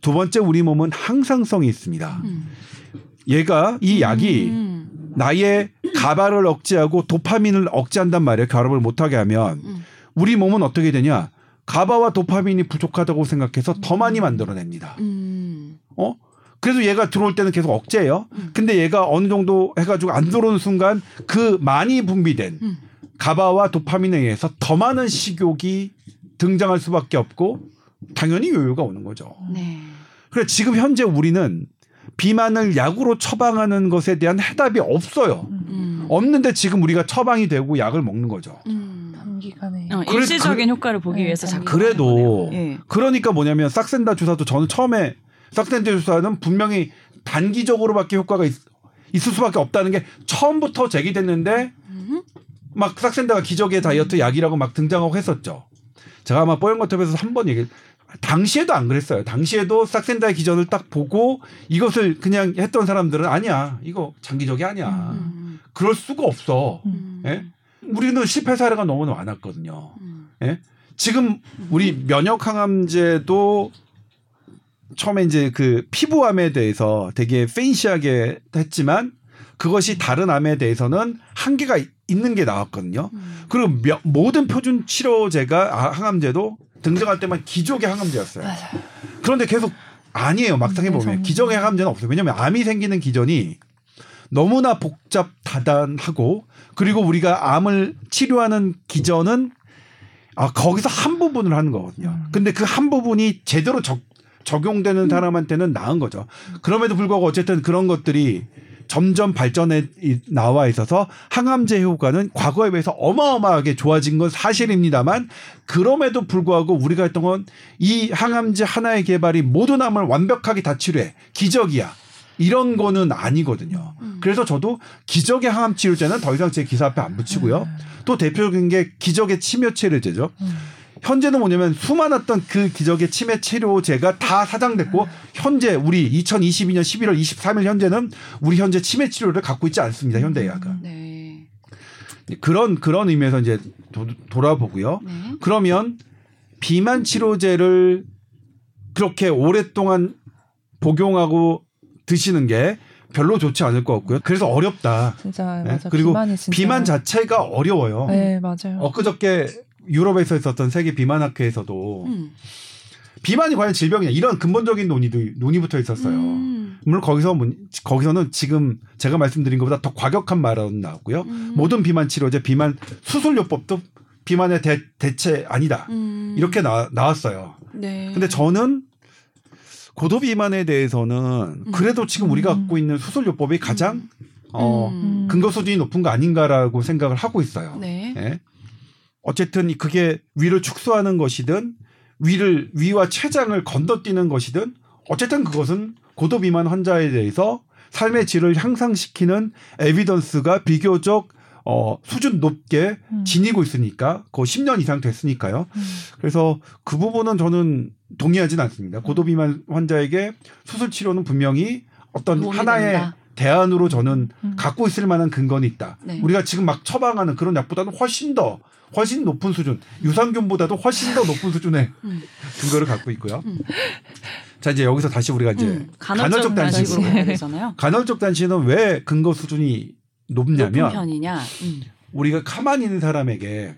두 번째 우리 몸은 항상성이 있습니다. 음. 얘가 이 약이 음. 나의 가발을 억제하고 도파민을 억제한단 말이에요. 결합을 못하게 하면 음. 우리 몸은 어떻게 되냐? 가바와 도파민이 부족하다고 생각해서 더 많이 만들어냅니다. 음. 어? 그래서 얘가 들어올 때는 계속 억제예요. 음. 근데 얘가 어느 정도 해가지고 안 들어오는 순간 그 많이 분비된 가바와 도파민에 의해서 더 많은 식욕이 등장할 수밖에 없고 당연히 요요가 오는 거죠. 네. 그래 지금 현재 우리는 비만을 약으로 처방하는 것에 대한 해답이 없어요. 음. 없는데 지금 우리가 처방이 되고 약을 먹는 거죠. 음. 단기간에 어, 일시적인 그, 효과를 보기 네, 위해서 자꾸 그래도 네. 그러니까 뭐냐면 싹센다 주사도 저는 처음에 싹센다 주사는 분명히 단기적으로밖에 효과가 있, 있을 수밖에 없다는 게 처음부터 제기됐는데 음. 막 싹센다가 기적의 다이어트 약이라고 막 등장하고 했었죠. 제가 아마 뽀얀거탑에서 한 번 얘기 당시에도 안 그랬어요. 당시에도 싹센다의 기전을 딱 보고 이것을 그냥 했던 사람들은 아니야. 이거 장기적이 아니야. 음. 그럴 수가 없어. 음. 예? 우리는 실패 사례가 너무 많았거든요. 음. 예? 지금 우리 면역 항암제도 처음에 이제 그 피부암에 대해서 되게 팬시하게 했지만 그것이 다른 암에 대해서는 한계가 있는 게 나왔거든요. 음. 그리고 며, 모든 표준 치료제가 아, 항암제도 등장할 때만 기적의 항암제였어요. 맞아요. 그런데 계속 아니에요. 막상 해보면 음, 기적의 항암제는 없어요. 왜냐하면 암이 생기는 기전이 너무나 복잡 다단하고 그리고 우리가 암을 치료하는 기전은 아 거기서 한 부분을 하는 거거든요. 음. 근데 그 한 부분이 제대로 적, 적용되는 음. 사람한테는 나은 거죠. 그럼에도 불구하고 어쨌든 그런 것들이 점점 발전해 나와 있어서 항암제 효과는 과거에 비해서 어마어마하게 좋아진 건 사실입니다만 그럼에도 불구하고 우리가 했던 건 이 항암제 하나의 개발이 모든 암을 완벽하게 다 치료해 기적이야. 이런 거는 아니거든요. 음. 그래서 저도 기적의 항암 치료제는 더 이상 제 기사 앞에 안 붙이고요. 음. 또 대표적인 게 기적의 치료 치료제죠. 음. 현재는 뭐냐면 수많았던 그 기적의 치매 치료제가 다 사장됐고 현재 우리 2022년 11월 23일 현재는 우리 현재 치매 치료를 갖고 있지 않습니다. 현대의학은. 네. 그런 그런 의미에서 이제 도, 돌아보고요. 네. 그러면 비만 치료제를 그렇게 오랫동안 복용하고 드시는 게 별로 좋지 않을 것 같고요. 그래서 어렵다. 진짜 네? 맞아. 그리고 비만 자체가 어려워요. 네, 맞아요. 엊그저께 유럽에서 있었던 세계 비만학회에서도 음. 비만이 과연 질병이냐 이런 근본적인 논의도 논의부터 있었어요. 음. 물론 거기서 거기서는 지금 제가 말씀드린 것보다 더 과격한 말은 나왔고요. 음. 모든 비만 치료제, 비만 수술요법도 비만의 대, 대체 아니다. 음. 이렇게 나, 나왔어요. 네. 근데 저는 고도 비만에 대해서는 음. 그래도 지금 우리가 음. 갖고 있는 수술요법이 가장 음. 어, 음. 근거 수준이 높은 거 아닌가라고 생각을 하고 있어요. 네. 예? 어쨌든 그게 위를 축소하는 것이든 위를 위와 췌장을 건너뛰는 것이든 어쨌든 그것은 고도 비만 환자에 대해서 삶의 질을 향상시키는 에비던스가 비교적 어, 수준 높게 음. 지니고 있으니까 거의 10년 이상 됐으니까요. 음. 그래서 그 부분은 저는 동의하진 않습니다. 고도 비만 환자에게 수술 치료는 분명히 어떤 하나의 된다. 대안으로 저는 음. 갖고 있을 만한 근거는 있다. 네. 우리가 지금 막 처방하는 그런 약보다는 훨씬 더 훨씬 높은 수준, 유산균보다도 훨씬 더 높은 수준의 음. 근거를 갖고 있고요. 음. 자 이제 여기서 다시 우리가 이제 음. 간헐적, 단식으로 가잖아요. 간헐적 단식은 왜 근거 수준이 높냐면 음. 우리가 가만히 있는 사람에게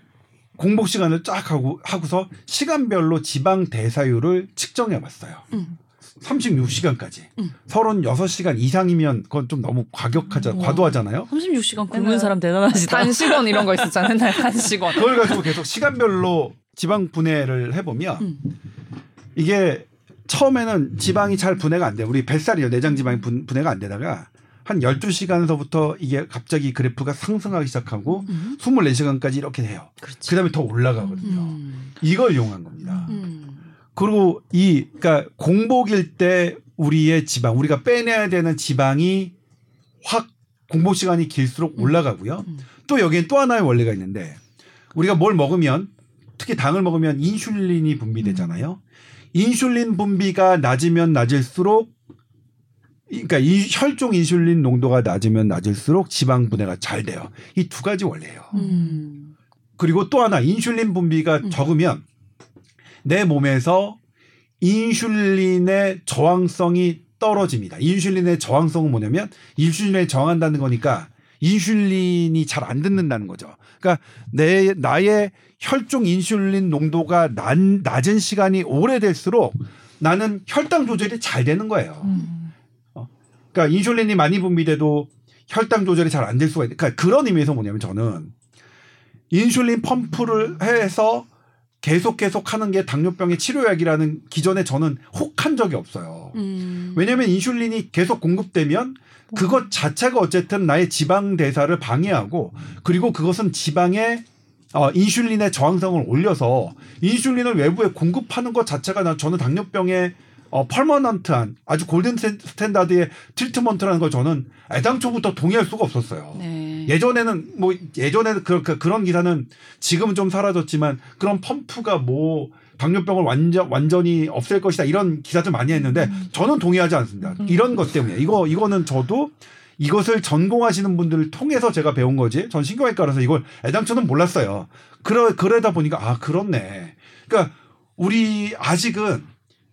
공복 시간을 쫙 하고 하고서 시간별로 지방 대사율을 측정해 봤어요. 음. 36시간까지. 음. 36시간 이상이면 그건 좀 너무 과격하자, 음. 과도하잖아요. 36시간 굶은 사람 대단하시다. 단식원 이런 거 있었잖아요. 단식원. 그걸 가지고 계속 시간별로 지방 분해를 해보면 음. 이게 처음에는 지방이 잘 분해가 안 돼요. 우리 뱃살이요. 내장 지방이 분, 분해가 안 되다가 한 12시간서부터 이게 갑자기 그래프가 상승하기 시작하고 음. 24시간까지 이렇게 돼요. 그 다음에 더 올라가거든요. 음. 이걸 이용한 겁니다. 음. 그리고 이 그러니까 공복일 때 우리의 지방 우리가 빼내야 되는 지방이 확 공복 시간이 길수록 음. 올라가고요. 음. 또 여기에 또 하나의 원리가 있는데 우리가 뭘 먹으면 특히 당을 먹으면 인슐린이 분비되잖아요. 인슐린 분비가 낮으면 낮을수록 그러니까 이 혈중 인슐린 농도가 낮으면 낮을수록 지방 분해가 잘 돼요. 이 두 가지 원리예요. 음. 그리고 또 하나 인슐린 분비가 음. 적으면 내 몸에서 인슐린의 저항성이 떨어집니다. 인슐린의 저항성은 뭐냐면 인슐린에 저항한다는 거니까 인슐린이 잘 안 듣는다는 거죠. 그러니까 내 나의 혈중 인슐린 농도가 낮, 낮은 시간이 오래될수록 나는 혈당 조절이 잘 되는 거예요. 음. 어. 그러니까 인슐린이 많이 분비돼도 혈당 조절이 잘 안 될 수가 있다. 그러니까 그런 의미에서 뭐냐면 저는 인슐린 펌프를 해서 계속 계속 하는 게 당뇨병의 치료약이라는 기존에 저는 혹한 적이 없어요. 음. 왜냐하면 인슐린이 계속 공급되면 그것 자체가 어쨌든 나의 지방 대사를 방해하고 그리고 그것은 지방의 어, 인슐린의 저항성을 올려서 인슐린을 외부에 공급하는 것 자체가 나 저는 당뇨병의 어, permanent한 아주 golden standard의 treatment라는 걸 저는 애당초부터 동의할 수가 없었어요. 네. 예전에는 뭐 예전에는 그, 그, 그런 기사는 지금은 좀 사라졌지만 그런 펌프가 뭐 당뇨병을 완전 완전히 없앨 것이다 이런 기사들 많이 했는데 음. 저는 동의하지 않습니다. 음. 이런 것 때문에 이거 이거는 저도 이것을 전공하시는 분들을 통해서 제가 배운 거지. 전 신경외과라서 이걸 애당초는 몰랐어요. 그러 그러다 보니까 아 그렇네. 그러니까 우리 아직은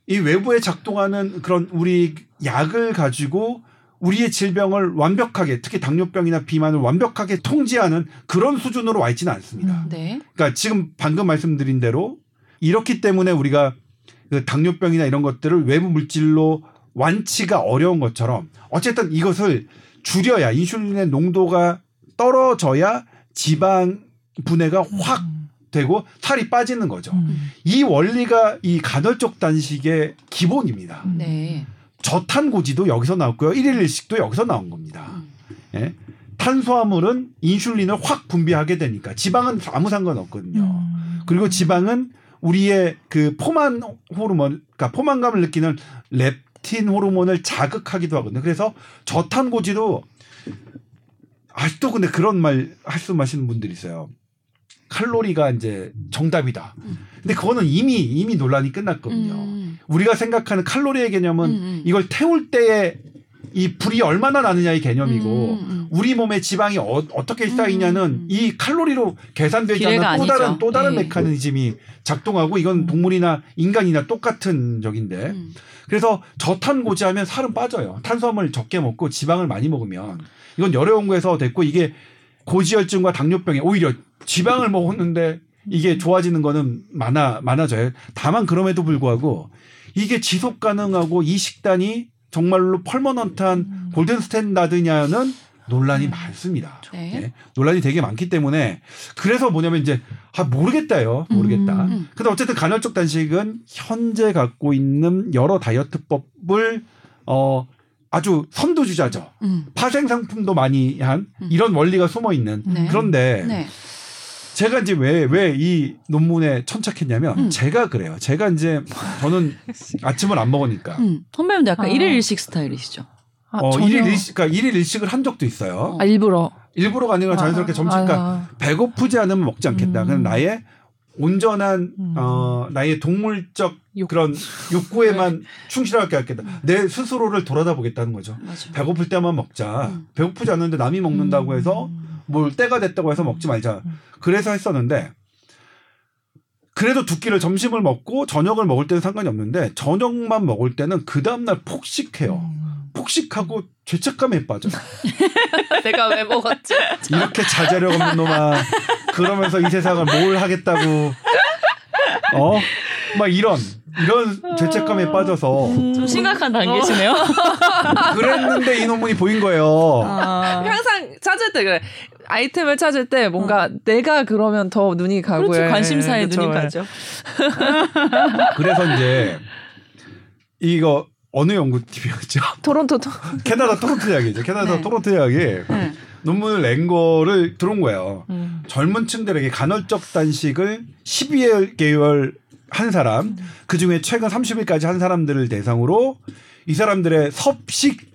이 외부에 작동하는 그런 우리 약을 가지고 우리의 질병을 완벽하게 특히 당뇨병이나 비만을 완벽하게 통제하는 그런 수준으로 와 있지는 않습니다. 음, 네. 그러니까 지금 방금 말씀드린 대로 이렇기 때문에 우리가 그 당뇨병이나 이런 것들을 외부 물질로 완치가 어려운 것처럼 어쨌든 이것을 줄여야 인슐린의 농도가 떨어져야 지방 분해가 확 음. 되고 살이 빠지는 거죠. 음. 이 원리가 이 간헐적 단식의 기본입니다. 네. 저탄고지도 여기서 나왔고요. 일일 일식도 여기서 나온 겁니다. 음. 예? 탄수화물은 인슐린을 확 분비하게 되니까 지방은 아무 상관없거든요. 음. 그리고 지방은 우리의 그 포만 호르몬, 그러니까 포만감을 느끼는 렙틴 호르몬을 자극하기도 하거든요. 그래서 저탄고지도 아직도 근데 그런 말 말씀하시는 분들이 있어요. 칼로리가 이제 정답이다. 근데 그거는 이미 이미 논란이 끝났거든요. 음. 우리가 생각하는 칼로리의 개념은 음. 음. 이걸 태울 때에 이 불이 얼마나 나느냐의 개념이고 음. 음, 음. 우리 몸에 지방이 어, 떻게 쌓이냐는 이 칼로리로 계산되지 않는 또 다른 또 다른 네. 메커니즘이 작동하고 이건 동물이나 인간이나 똑같은 적인데 그래서 저탄고지하면 살은 빠져요. 탄수화물 적게 먹고 지방을 많이 먹으면 이건 여러 연구에서 됐고 이게 고지혈증과 당뇨병에 오히려 지방을 먹었는데 이게 좋아지는 거는 많아 많아져요. 다만 그럼에도 불구하고 이게 지속 가능하고 이 식단이 정말로 펄머넌트한 음. 골든 스탠다드냐는 논란이 음. 많습니다. 네. 네. 논란이 되게 많기 때문에 그래서 뭐냐면 이제 아 모르겠다요. 모르겠다. 음. 근데 어쨌든 간헐적 단식은 현재 갖고 있는 여러 다이어트법을 어 아주 선두주자죠. 음. 파생 상품도 많이 한 음. 이런 원리가 숨어 있는. 네. 그런데 네. 제가 이제 왜 왜 이 논문에 천착했냐면 음. 제가 그래요. 제가 이제 저는 아침을 안 먹으니까. 음. 선배님도 약간 아. 일일 일식 스타일이시죠. 아, 어, 일일 일식, 그러니까 일일 일식을 한 적도 있어요. 아, 일부러. 일부러가 아니라 자연스럽게 아, 점심, 그러니까 아. 배고프지 않으면 먹지 않겠다. 음. 그냥 나의 온전한 음. 어 나의 동물적 욕. 그런 욕구에만 네. 충실하게 하겠다. 내 스스로를 돌아다 보겠다는 거죠. 맞아. 배고플 때만 먹자. 음. 배고프지 않는데 남이 먹는다고 해서 뭘 때가 됐다고 해서 먹지 말자. 음. 그래서 했었는데 그래도 두 끼를 점심을 먹고 저녁을 먹을 때는 상관이 없는데 저녁만 먹을 때는 그 다음날 폭식해요. 음. 폭식하고 죄책감에 빠져. 내가 왜 먹었지? 이렇게 자제력 없는 놈아. 그러면서 이 세상을 뭘 하겠다고. 어? 막 이런 이런 죄책감에 빠져서 음, 좀 심각한 단계시네요. 그랬는데 이 논문이 보인 거예요. 아. 항상 찾을 때 그래. 아이템을 찾을 때 뭔가 어. 내가 그러면 더 눈이 가고 그렇죠. 관심사에 그렇죠. 눈이 가죠. 그래서 이제 이거 어느 연구팀이었죠? 토론토 캐나다 토론토 대학이죠. 캐나다 네. 토론토 대학이 네. 논문을 낸 거를 들어온 거예요. 음. 젊은 층들에게 간헐적 단식을 12개월 한 사람, 음. 그 중에 최근 30일까지 한 사람들을 대상으로 이 사람들의 섭식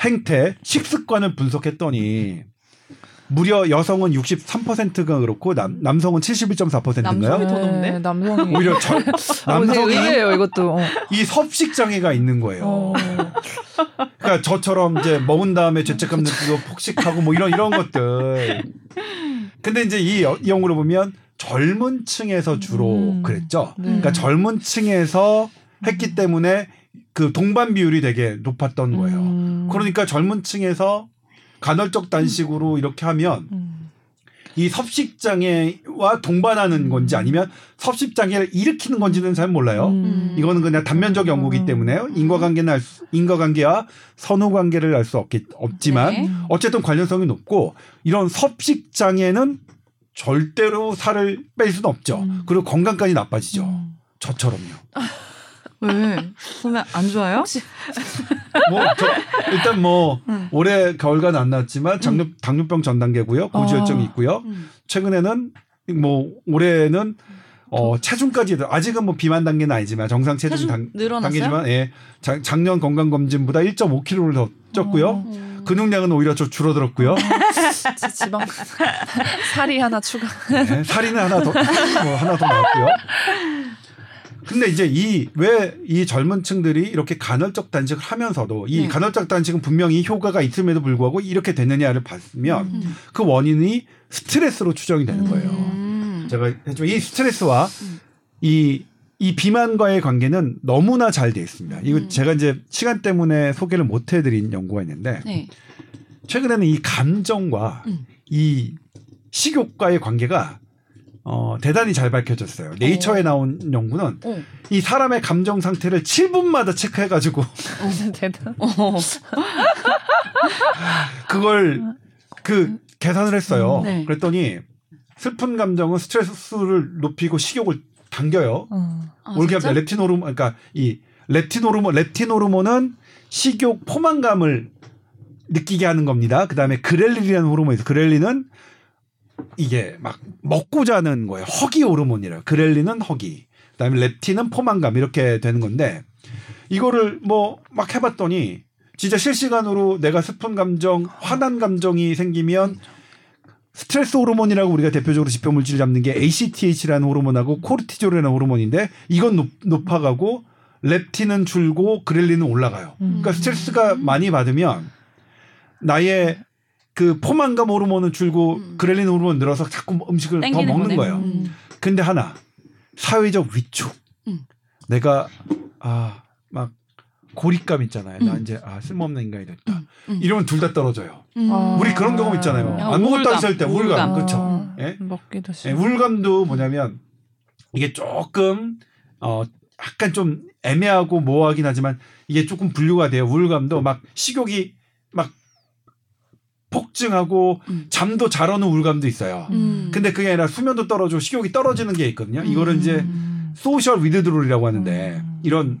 행태, 식습관을 분석했더니 무려 여성은 63%가 그렇고 남, 남성은 71.4%인가요? 남성이 더 높네. 네, 남성이 오히려 저, 남성이 의외예요, 이것도. 어. 이 섭식 장애가 있는 거예요. 어. 그러니까 저처럼 이제 먹은 다음에 죄책감 느끼고 폭식하고 뭐 이런 이런 것들. 근데 이제 이, 이 연구를 보면 젊은 층에서 주로 음. 그랬죠. 네. 그러니까 젊은 층에서 했기 때문에 그 동반 비율이 되게 높았던 거예요. 음. 그러니까 젊은 층에서 간헐적 단식으로 음. 이렇게 하면 음. 이 섭식 장애와 동반하는 음. 건지 아니면 섭식 장애를 일으키는 건지는 잘 몰라요. 음. 이거는 그냥 단면적 연구기 때문에 인과관계는 알 수, 인과관계와 선후 관계를 알 수 없겠 없지만 네. 어쨌든 관련성이 높고 이런 섭식 장애는 절대로 살을 뺄 수는 없죠. 음. 그리고 건강까지 나빠지죠. 음. 저처럼요. 왜? 그러면 안 좋아요? 뭐 저, 일단 뭐 음. 올해 겨울간 안 났지만 당뇨, 음. 당뇨병 전 단계고요. 고지혈증이 어. 있고요. 음. 최근에는 뭐 올해는 어 체중까지 아직은 뭐 비만 단계는 아니지만 정상 체중, 체중 단, 단계지만 예. 자, 작년 건강 검진보다 1.5kg를 더 쪘고요. 어. 근육량은 오히려 좀 줄어들었고요. 어. 지방 살이 하나 추가. 네, 살이는 하나 더 뭐 하나 더 나왔고요. 근데 이제 이 왜 이 젊은 층들이 이렇게 간헐적 단식을 하면서도 이 네. 간헐적 단식은 분명히 효과가 있음에도 불구하고 이렇게 되느냐를 봤으면 음. 그 원인이 스트레스로 추정이 되는 거예요. 음. 제가 이 스트레스와 음. 이, 이 비만과의 관계는 너무나 잘 돼 있습니다. 이거 음. 제가 이제 시간 때문에 소개를 못 해드린 연구가 있는데 네. 최근에는 이 감정과 음. 이 식욕과의 관계가 어, 대단히 잘 밝혀졌어요. 네이처에 어. 나온 연구는 어. 이 사람의 감정 상태를 7분마다 체크해가지고 대단. 어. 그걸 그 계산을 했어요. 음, 네. 그랬더니 슬픈 감정은 스트레스를 높이고 식욕을 당겨요. 어. 아, 올게 렙틴 호르몬, 그러니까 이 렙틴 호르몬, 렙틴 호르몬은 식욕 포만감을 느끼게 하는 겁니다. 그 다음에 그렐린이라는 호르몬이 있어요. 그렐린은 이게 막 먹고 자는 거예요. 허기 호르몬이래요. 그렐린은 허기. 그다음에 렙틴은 포만감 이렇게 되는 건데 이거를 뭐 막 해봤더니 진짜 실시간으로 내가 슬픈 감정, 화난 감정이 생기면 스트레스 호르몬이라고 우리가 대표적으로 지표 물질을 잡는 게 ACTH라는 호르몬하고 코르티졸이라는 호르몬인데 이건 높, 높아가고 렙틴은 줄고 그렐린은 올라가요. 그러니까 스트레스가 많이 받으면 나의 그 포만감 호르몬은 줄고 음. 그렐린 호르몬 늘어서 자꾸 음식을 더 먹는 거네. 거예요. 음. 근데 하나 사회적 위축. 음. 내가 아 막 고립감 있잖아요. 나 음. 이제 아 쓸모없는 인간이 됐다. 음. 음. 이러면 둘 다 떨어져요. 아. 우리 그런 경험 있잖아요. 야, 아무것도 안 쓸 때 우울감, 그렇죠. 아. 예? 먹기도 싫어. 예, 우울감도 뭐냐면 이게 조금 어 약간 좀 애매하고 모호하긴 하지만 이게 조금 분류가 돼요. 우울감도 막 식욕이 막 폭증하고 음. 잠도 잘 오는 우울감도 있어요. 음. 근데 그게 아니라 수면도 떨어지고 식욕이 떨어지는 게 있거든요. 이거를 이제 음. 소셜 위드드롤이라고 하는데 음. 이런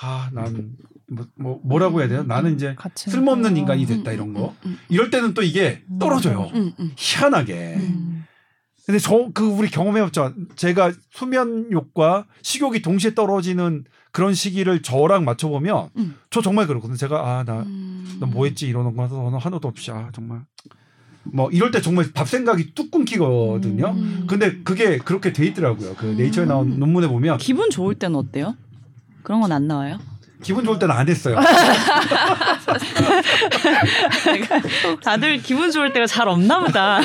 아 난 뭐, 뭐 뭐라고 해야 되나? 나는 이제 쓸모없는 인간이 됐다 이런 거. 이럴 때는 또 이게 떨어져요. 희한하게. 근데 저 그 우리 경험해 봤죠. 제가 수면욕과 식욕이 동시에 떨어지는 그런 시기를 저랑 맞춰보면 음. 저 정말 그렇거든요. 제가 아 나 나 뭐했지 이러는 거서 하나도 없이 아 정말 뭐 이럴 때 정말 밥 생각이 뚝 끊기거든요. 음. 근데 그게 그렇게 돼 있더라고요. 그 네이처에 나온 논문에 보면 기분 좋을 때는 어때요? 그런 건 안 나와요? 기분 좋을 때는 안 했어요. 다들 기분 좋을 때가 잘 없나 보다.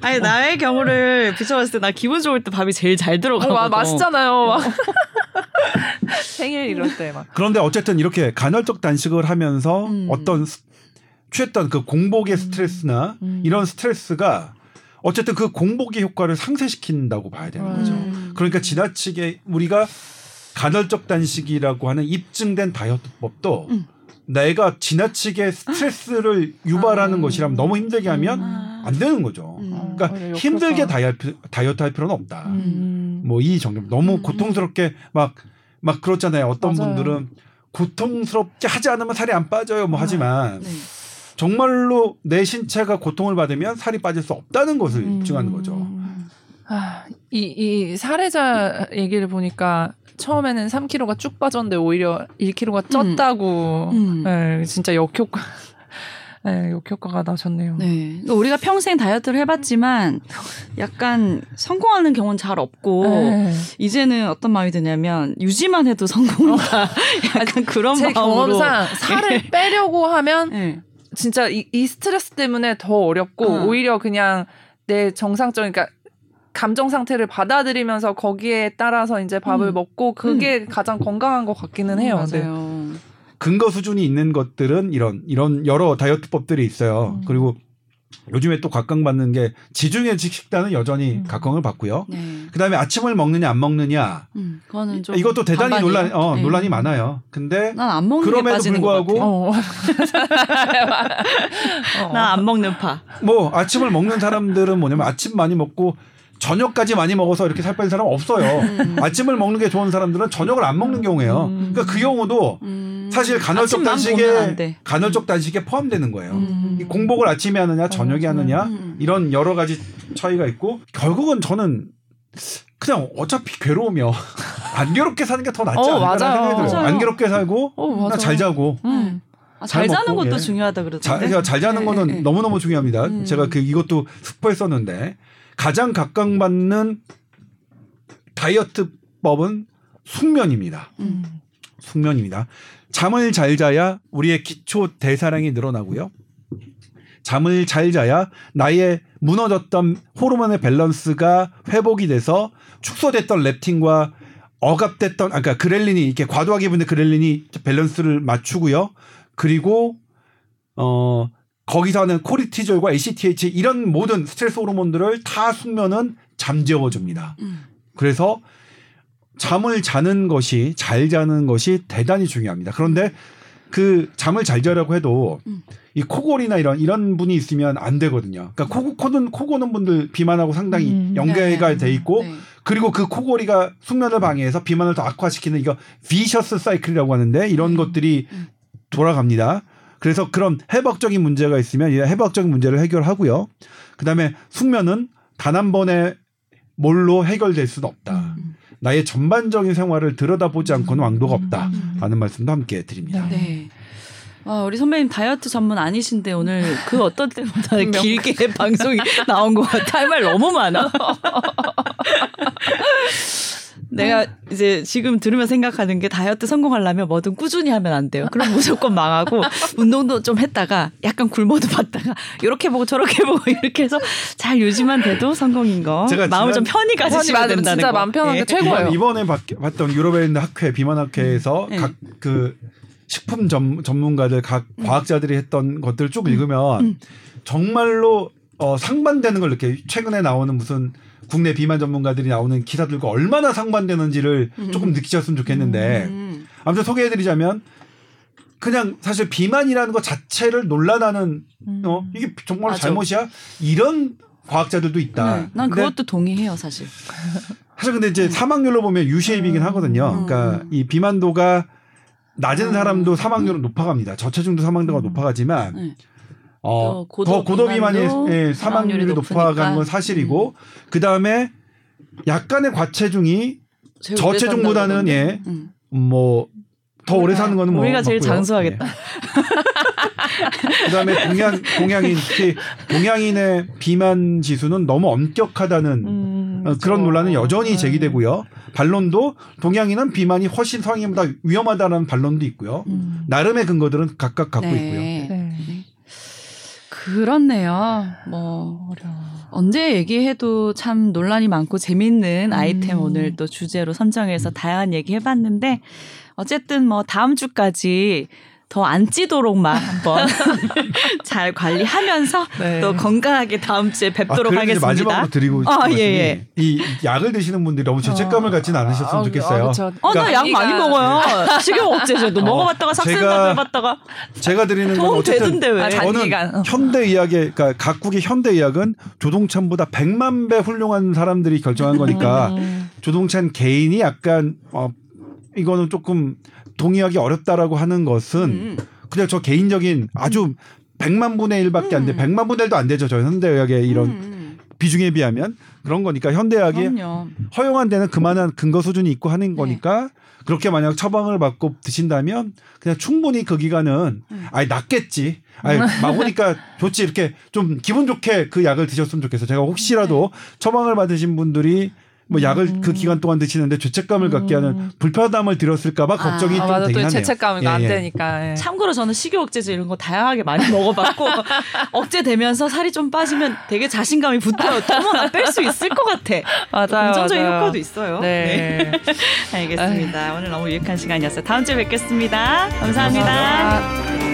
아니 나의 경우를 비춰봤을 때 나 기분 좋을 때 밥이 제일 잘 들어가고 어, 맛있잖아요. 생일 이럴 때 막. 그런데 어쨌든 이렇게 간헐적 단식을 하면서 음. 어떤 취했던 그 공복의 음. 스트레스나 음. 이런 스트레스가 어쨌든 그 공복의 효과를 상쇄시킨다고 봐야 되는 거죠. 음. 그러니까 지나치게 우리가 간헐적 단식이라고 하는 입증된 다이어트법도 음. 내가 지나치게 스트레스를 유발하는 아. 것이라면 너무 힘들게 하면 음. 안 되는 거죠. 음. 그러니까 힘들게 다이어트, 다이어트 할 필요는 없다. 음. 뭐이 정도 너무 음. 고통스럽게 막막 그렇잖아요. 어떤 맞아요. 분들은 고통스럽게 하지 않으면 살이 안 빠져요. 뭐 아. 하지만 네. 정말로 내 신체가 고통을 받으면 살이 빠질 수 없다는 것을 음. 입증하는 거죠. 아, 이, 이 사례자 얘기를 보니까 처음에는 3kg가 쭉 빠졌는데 오히려 1kg가 쪘다고. 음. 음. 네, 진짜 역효과. 네, 역효과가 나셨네요. 네. 우리가 평생 다이어트를 해봤지만 약간 성공하는 경우는 잘 없고 네. 이제는 어떤 마음이 드냐면 유지만 해도 성공이다. 어. 약간 그런 제 마음으로. 경험상 살을 네. 빼려고 하면 네. 진짜 이, 이, 스트레스 때문에 더 어렵고 어. 오히려 그냥 내 정상적 그러니까 감정 상태를 받아들이면서 거기에 따라서 이제 밥을 음. 먹고 그게 음. 가장 건강한 것 같기는 해요. 음, 맞아요. 네. 근거 수준이 있는 것들은 이런 이런 여러 다이어트법들이 있어요. 음. 그리고 요즘에 또 각광받는 게 지중해식 식단은 여전히 음. 각광을 받고요. 네. 그다음에 아침을 먹느냐 안 먹느냐. 음, 그거는 좀 이것도 대단히 반반이에요. 논란 어, 네. 논란이 많아요. 근데 난안 먹는 그럼에도 불구하고 어. 난안 먹는 파. 뭐 아침을 먹는 사람들은 뭐냐면 아침 많이 먹고 저녁까지 많이 먹어서 이렇게 살 빼는 사람 은 없어요. 음. 아침을 먹는 게 좋은 사람들은 저녁을 안 먹는 경우예요. 음. 그러니까 그 경우도 음. 사실 간헐적 단식에 간헐적 단식에 포함되는 거예요. 음. 공복을 아침에 하느냐 저녁에 어, 하느냐 음. 이런 여러 가지 차이가 있고 결국은 저는 그냥 어차피 괴로우며 안 괴롭게 사는 게 더 낫지 어, 않을까 생각이 들어요. 안 괴롭게 살고 어, 잘 자고 음. 아, 잘, 잘 자는 것도 예. 중요하다 그러던데. 잘, 잘 자는 거는 네. 너무너무 중요합니다. 음. 제가 그 이것도 스포했었는데 가장 각광받는 다이어트법은 숙면입니다. 음. 숙면입니다. 잠을 잘 자야 우리의 기초 대사량이 늘어나고요. 잠을 잘 자야 나의 무너졌던 호르몬의 밸런스가 회복이 돼서 축소됐던 렙틴과 억압됐던 아까 그러니까 그렐린이 이렇게 과도하게 분비 그렐린이 밸런스를 맞추고요. 그리고 어 거기서는 코르티졸과 ACTH 이런 모든 스트레스 호르몬들을 다 숙면은 잠재워 줍니다. 음. 그래서 잠을 자는 것이 잘 자는 것이 대단히 중요합니다. 그런데 그 잠을 잘 자려고 해도 음. 이 코골이나 이런 이런 분이 있으면 안 되거든요. 그러니까 코, 코는 코 고는 분들 비만하고 상당히 음. 연계가 네. 돼 있고 네. 그리고 그 코골이가 숙면을 방해해서 비만을 더 악화시키는 이거 비셔스 사이클이라고 하는데 이런 음. 것들이 음. 돌아갑니다. 그래서 그런 해박적인 문제가 있으면 이 해박적인 문제를 해결하고요. 그다음에 숙면은 단 한 번에 뭘로 해결될 수는 없다. 음. 나의 전반적인 생활을 들여다보지 않고는 왕도가 없다라는 음. 말씀도 함께 드립니다. 네. 와, 우리 선배님 다이어트 전문 아니신데 오늘 그 어떤 때보다 길게 방송이 나온 것 같아. 할 말 너무 많아. 내가 이제 지금 들으면 생각하는 게 다이어트 성공하려면 뭐든 꾸준히 하면 안 돼요. 그럼 무조건 망하고 운동도 좀 했다가 약간 굶어도 봤다가 이렇게 보고 저렇게 보고 이렇게 해서 잘 유지만 돼도 성공인 거. 제가 마음을 좀 편히 가지시면 된다는 진짜 마음 편한 게 네. 최고예요. 이번에 봤던 유럽에 있는 학회 비만 학회에서 네. 각그 식품 전, 전문가들 각 음. 과학자들이 했던 것들을 쭉 읽으면 음. 정말로 어, 상반되는 걸 이렇게 최근에 나오는 무슨 국내 비만 전문가들이 나오는 기사들과 얼마나 상반되는지를 음. 조금 느끼셨으면 좋겠는데 음. 아무튼 소개해드리자면 그냥 사실 비만이라는 것 자체를 논란하는 음. 어 이게 정말 맞아. 잘못이야 이런 과학자들도 있다. 네, 난 그것도 동의해요, 사실. 사실 근데 이제 사망률로 보면 유쉐입이긴 하거든요. 음. 그러니까 이 비만도가 낮은 사람도 사망률은 높아갑니다. 저체중도 사망도가 높아가지만 네. 어, 또 고도 더 고도 비만이 비만도 예, 사망률이. 높아가는 건 사실이고 그 다음에 약간의 과체중이 저체중보다는 예, 그러던데. 음. 뭐더 오래 사는 거는 뭐 우리가 제일 맞고요. 장수하겠다. 예. 그다음에 동양 동양인 특히 동양인의 비만 지수는 너무 엄격하다는 음, 어, 그런 그렇죠. 논란은 여전히 네. 제기되고요. 반론도 동양인은 비만이 훨씬 성인보다 위험하다는 반론도 있고요. 음. 나름의 근거들은 각각 갖고 있고요. 네. 그렇네요. 뭐 어려워. 언제 얘기해도 참 논란이 많고 재밌는 아이템 음. 오늘 또 주제로 선정해서 다양한 얘기 해봤는데 어쨌든 뭐 다음 주까지 더 안 찌도록만 한번 잘 관리하면서 네. 또 건강하게 다음 주에 뵙도록 아, 그래서 이제 하겠습니다. 마지막으로 드리고 싶은 아, 예, 예. 이 약을 드시는 분들이 너무 죄책감을 갖지는 않으셨으면 아, 좋겠어요. 아. 어, 나약 그러니까 많이 먹어요. 식욕 억제제 도 어, 먹어봤다가 삭센다고 해봤다가 제가 드리는 건 어쨌든 되던데 왜? 아, 저는. 어. 현대 의학의 그러니까 각국의 현대 의학은 조동찬보다 100만 배 훌륭한 사람들이 결정한 거니까 음. 조동찬 개인이 약간 어 이거는 조금 동의하기 어렵다라고 하는 것은 음. 그냥 저 개인적인 아주 100만 분의 1밖에 안 돼. 음. 100만 분의 1도 안 되죠. 저 현대 의학의 이런 음, 비중에 비하면 그런 거니까 현대 의학이 그럼요. 허용한 데는 그만한 근거 수준이 있고 하는 네. 거니까 그렇게 만약 처방을 받고 드신다면 그냥 충분히 그 기간은 음. 아니 낫겠지. 아니 막 오니까 좋지 이렇게 좀 기분 좋게 그 약을 드셨으면 좋겠어. 제가 혹시라도 네. 처방을 받으신 분들이 뭐 약을 음. 그 기간 동안 드시는데 죄책감을 갖게 하는 음. 불편함을 들었을까봐 걱정이 아, 아, 좀 맞아. 되긴 또 하네요. 죄책감이 예, 안 예. 되니까. 예. 참고로 저는 식욕 억제제 이런 거 다양하게 많이 먹어봤고 억제되면서 살이 좀 빠지면 되게 자신감이 붙어요. 어머 나 뺄 수 있을 것 같아. 맞아요. 긍정적인 맞아요. 효과도 있어요. 네. 알겠습니다. 오늘 너무 유익한 시간이었어요. 다음 주에 뵙겠습니다 감사합니다. 감사합니다.